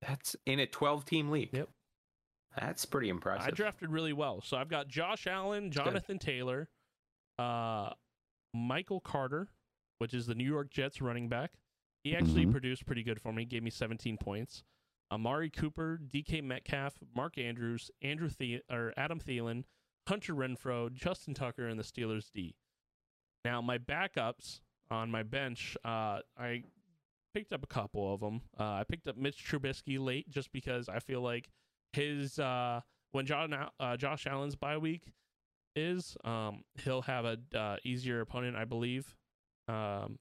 That's in a 12 team league. Yep. That's pretty impressive. I drafted really well. So I've got Josh Allen. Jonathan Taylor, uh, Michael Carter, which is the New York Jets running back. He actually Mhm. produced pretty good for me. Gave me 17 points. Amari Cooper, DK Metcalf, Mark Andrews, Andrew the- or Adam Thielen, Hunter Renfrow, Justin Tucker, and the Steelers D. Now my backups on my bench, uh, I picked up a couple of them. Uh, I picked up Mitch Trubisky late just because I feel like his uh, when John uh, Josh Allen's bye week is, um, he'll have a uh, easier opponent, I believe. Um,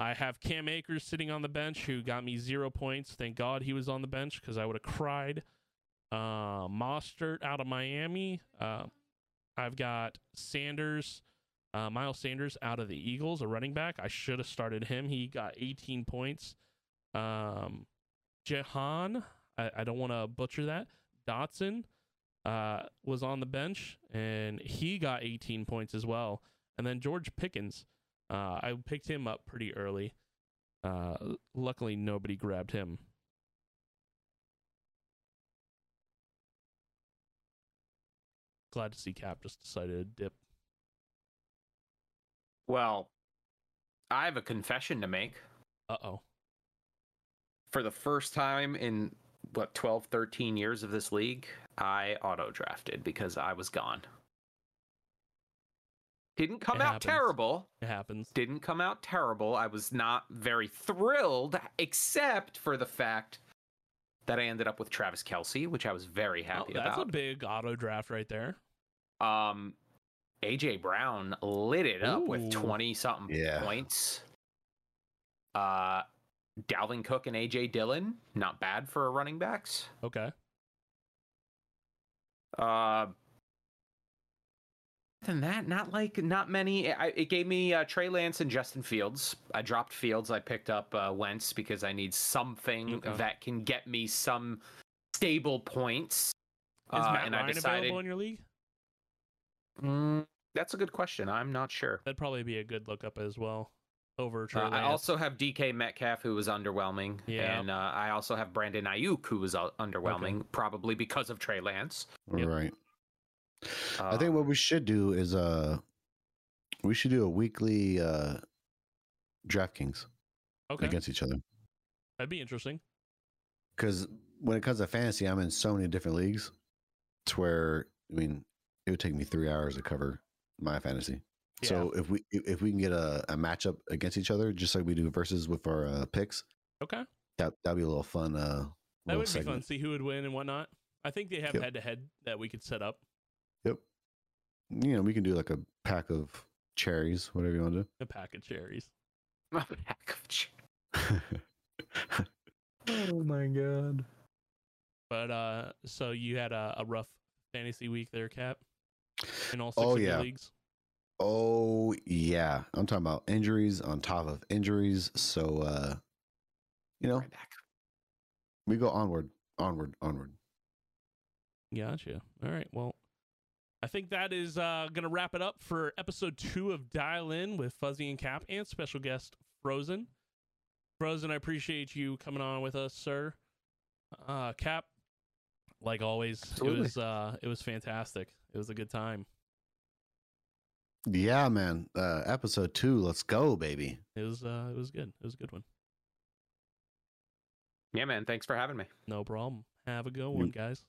I have Cam Akers sitting on the bench who got me zero points. Thank God he was on the bench because I would have cried. Uh, Mostert out of Miami. Uh, I've got Sanders, uh, Miles Sanders out of the Eagles, a running back. I should have started him. He got 18 points. Um, Jahan, I, I don't want to butcher that. Dotson uh, was on the bench and he got 18 points as well. And then George Pickens, uh, I picked him up pretty early. Uh, luckily, nobody grabbed him. Glad to see Kap just decided to dip. well, I have a confession to make. Uh oh. For the first time in what 12, 13 years of this league, I auto drafted because I was gone. Didn't come It out happens. terrible. It happens. Didn't come out terrible. I was not very thrilled, except for the fact that I ended up with Travis Kelce, which I was very Oh, happy that's about. That's a big auto draft right there. Um, AJ Brown lit it up with twenty something Yeah. points. Uh, Dalvin Cook and AJ Dillon, not bad for running backs. Okay. Uh, other than that, not like not many. I, it gave me uh, Trey Lance and Justin Fields. I dropped Fields. I picked up uh, Wentz because I need something Okay. that can get me some stable points. Is Uh, Matt and Ryan I decided available in your league? Mm, that's a good question. I'm not sure. That'd probably be a good lookup as well. Over Trey Uh, I also have DK Metcalf, who was underwhelming, Yeah. and uh, I also have Brandon Aiyuk, who was uh, underwhelming, probably because of Trey Lance. Yep. right. I Uh, think what we should do is uh we should do a weekly uh DraftKings okay. against each other. That'd be interesting. Because when it comes to fantasy, I'm in so many different leagues. It's where I mean, it would take me three hours to cover my fantasy. So if we if we can get a, a matchup against each other, just like we do versus with our uh, picks, okay, that that'd be a little fun. Uh, that would be fun. See who would win and whatnot. I think they have head to head that we could set up. Yep. You know, we can do like a pack of cherries, whatever you want to do. A pack of cherries. A pack of ch- do. Oh my god. But uh, so you had a, a rough fantasy week there, Kap, in all six Oh, of your yeah. leagues. oh yeah, I'm talking about injuries on top of injuries. So uh, you know, Right back. we go onward, onward, onward. Gotcha. All right. Well, I think that is uh, going to wrap it up for episode two of Dial In with Fuzzy and Kap and special guest Frozen. Frozen, I appreciate you coming on with us, sir. Uh, Kap, like always, Absolutely. it was uh, it was fantastic. It was a good time. Yeah, man. Uh, episode two, let's go, baby. It was uh, it was good. It was a good one. Yeah, man. Thanks for having me. No problem. Have a good one, guys.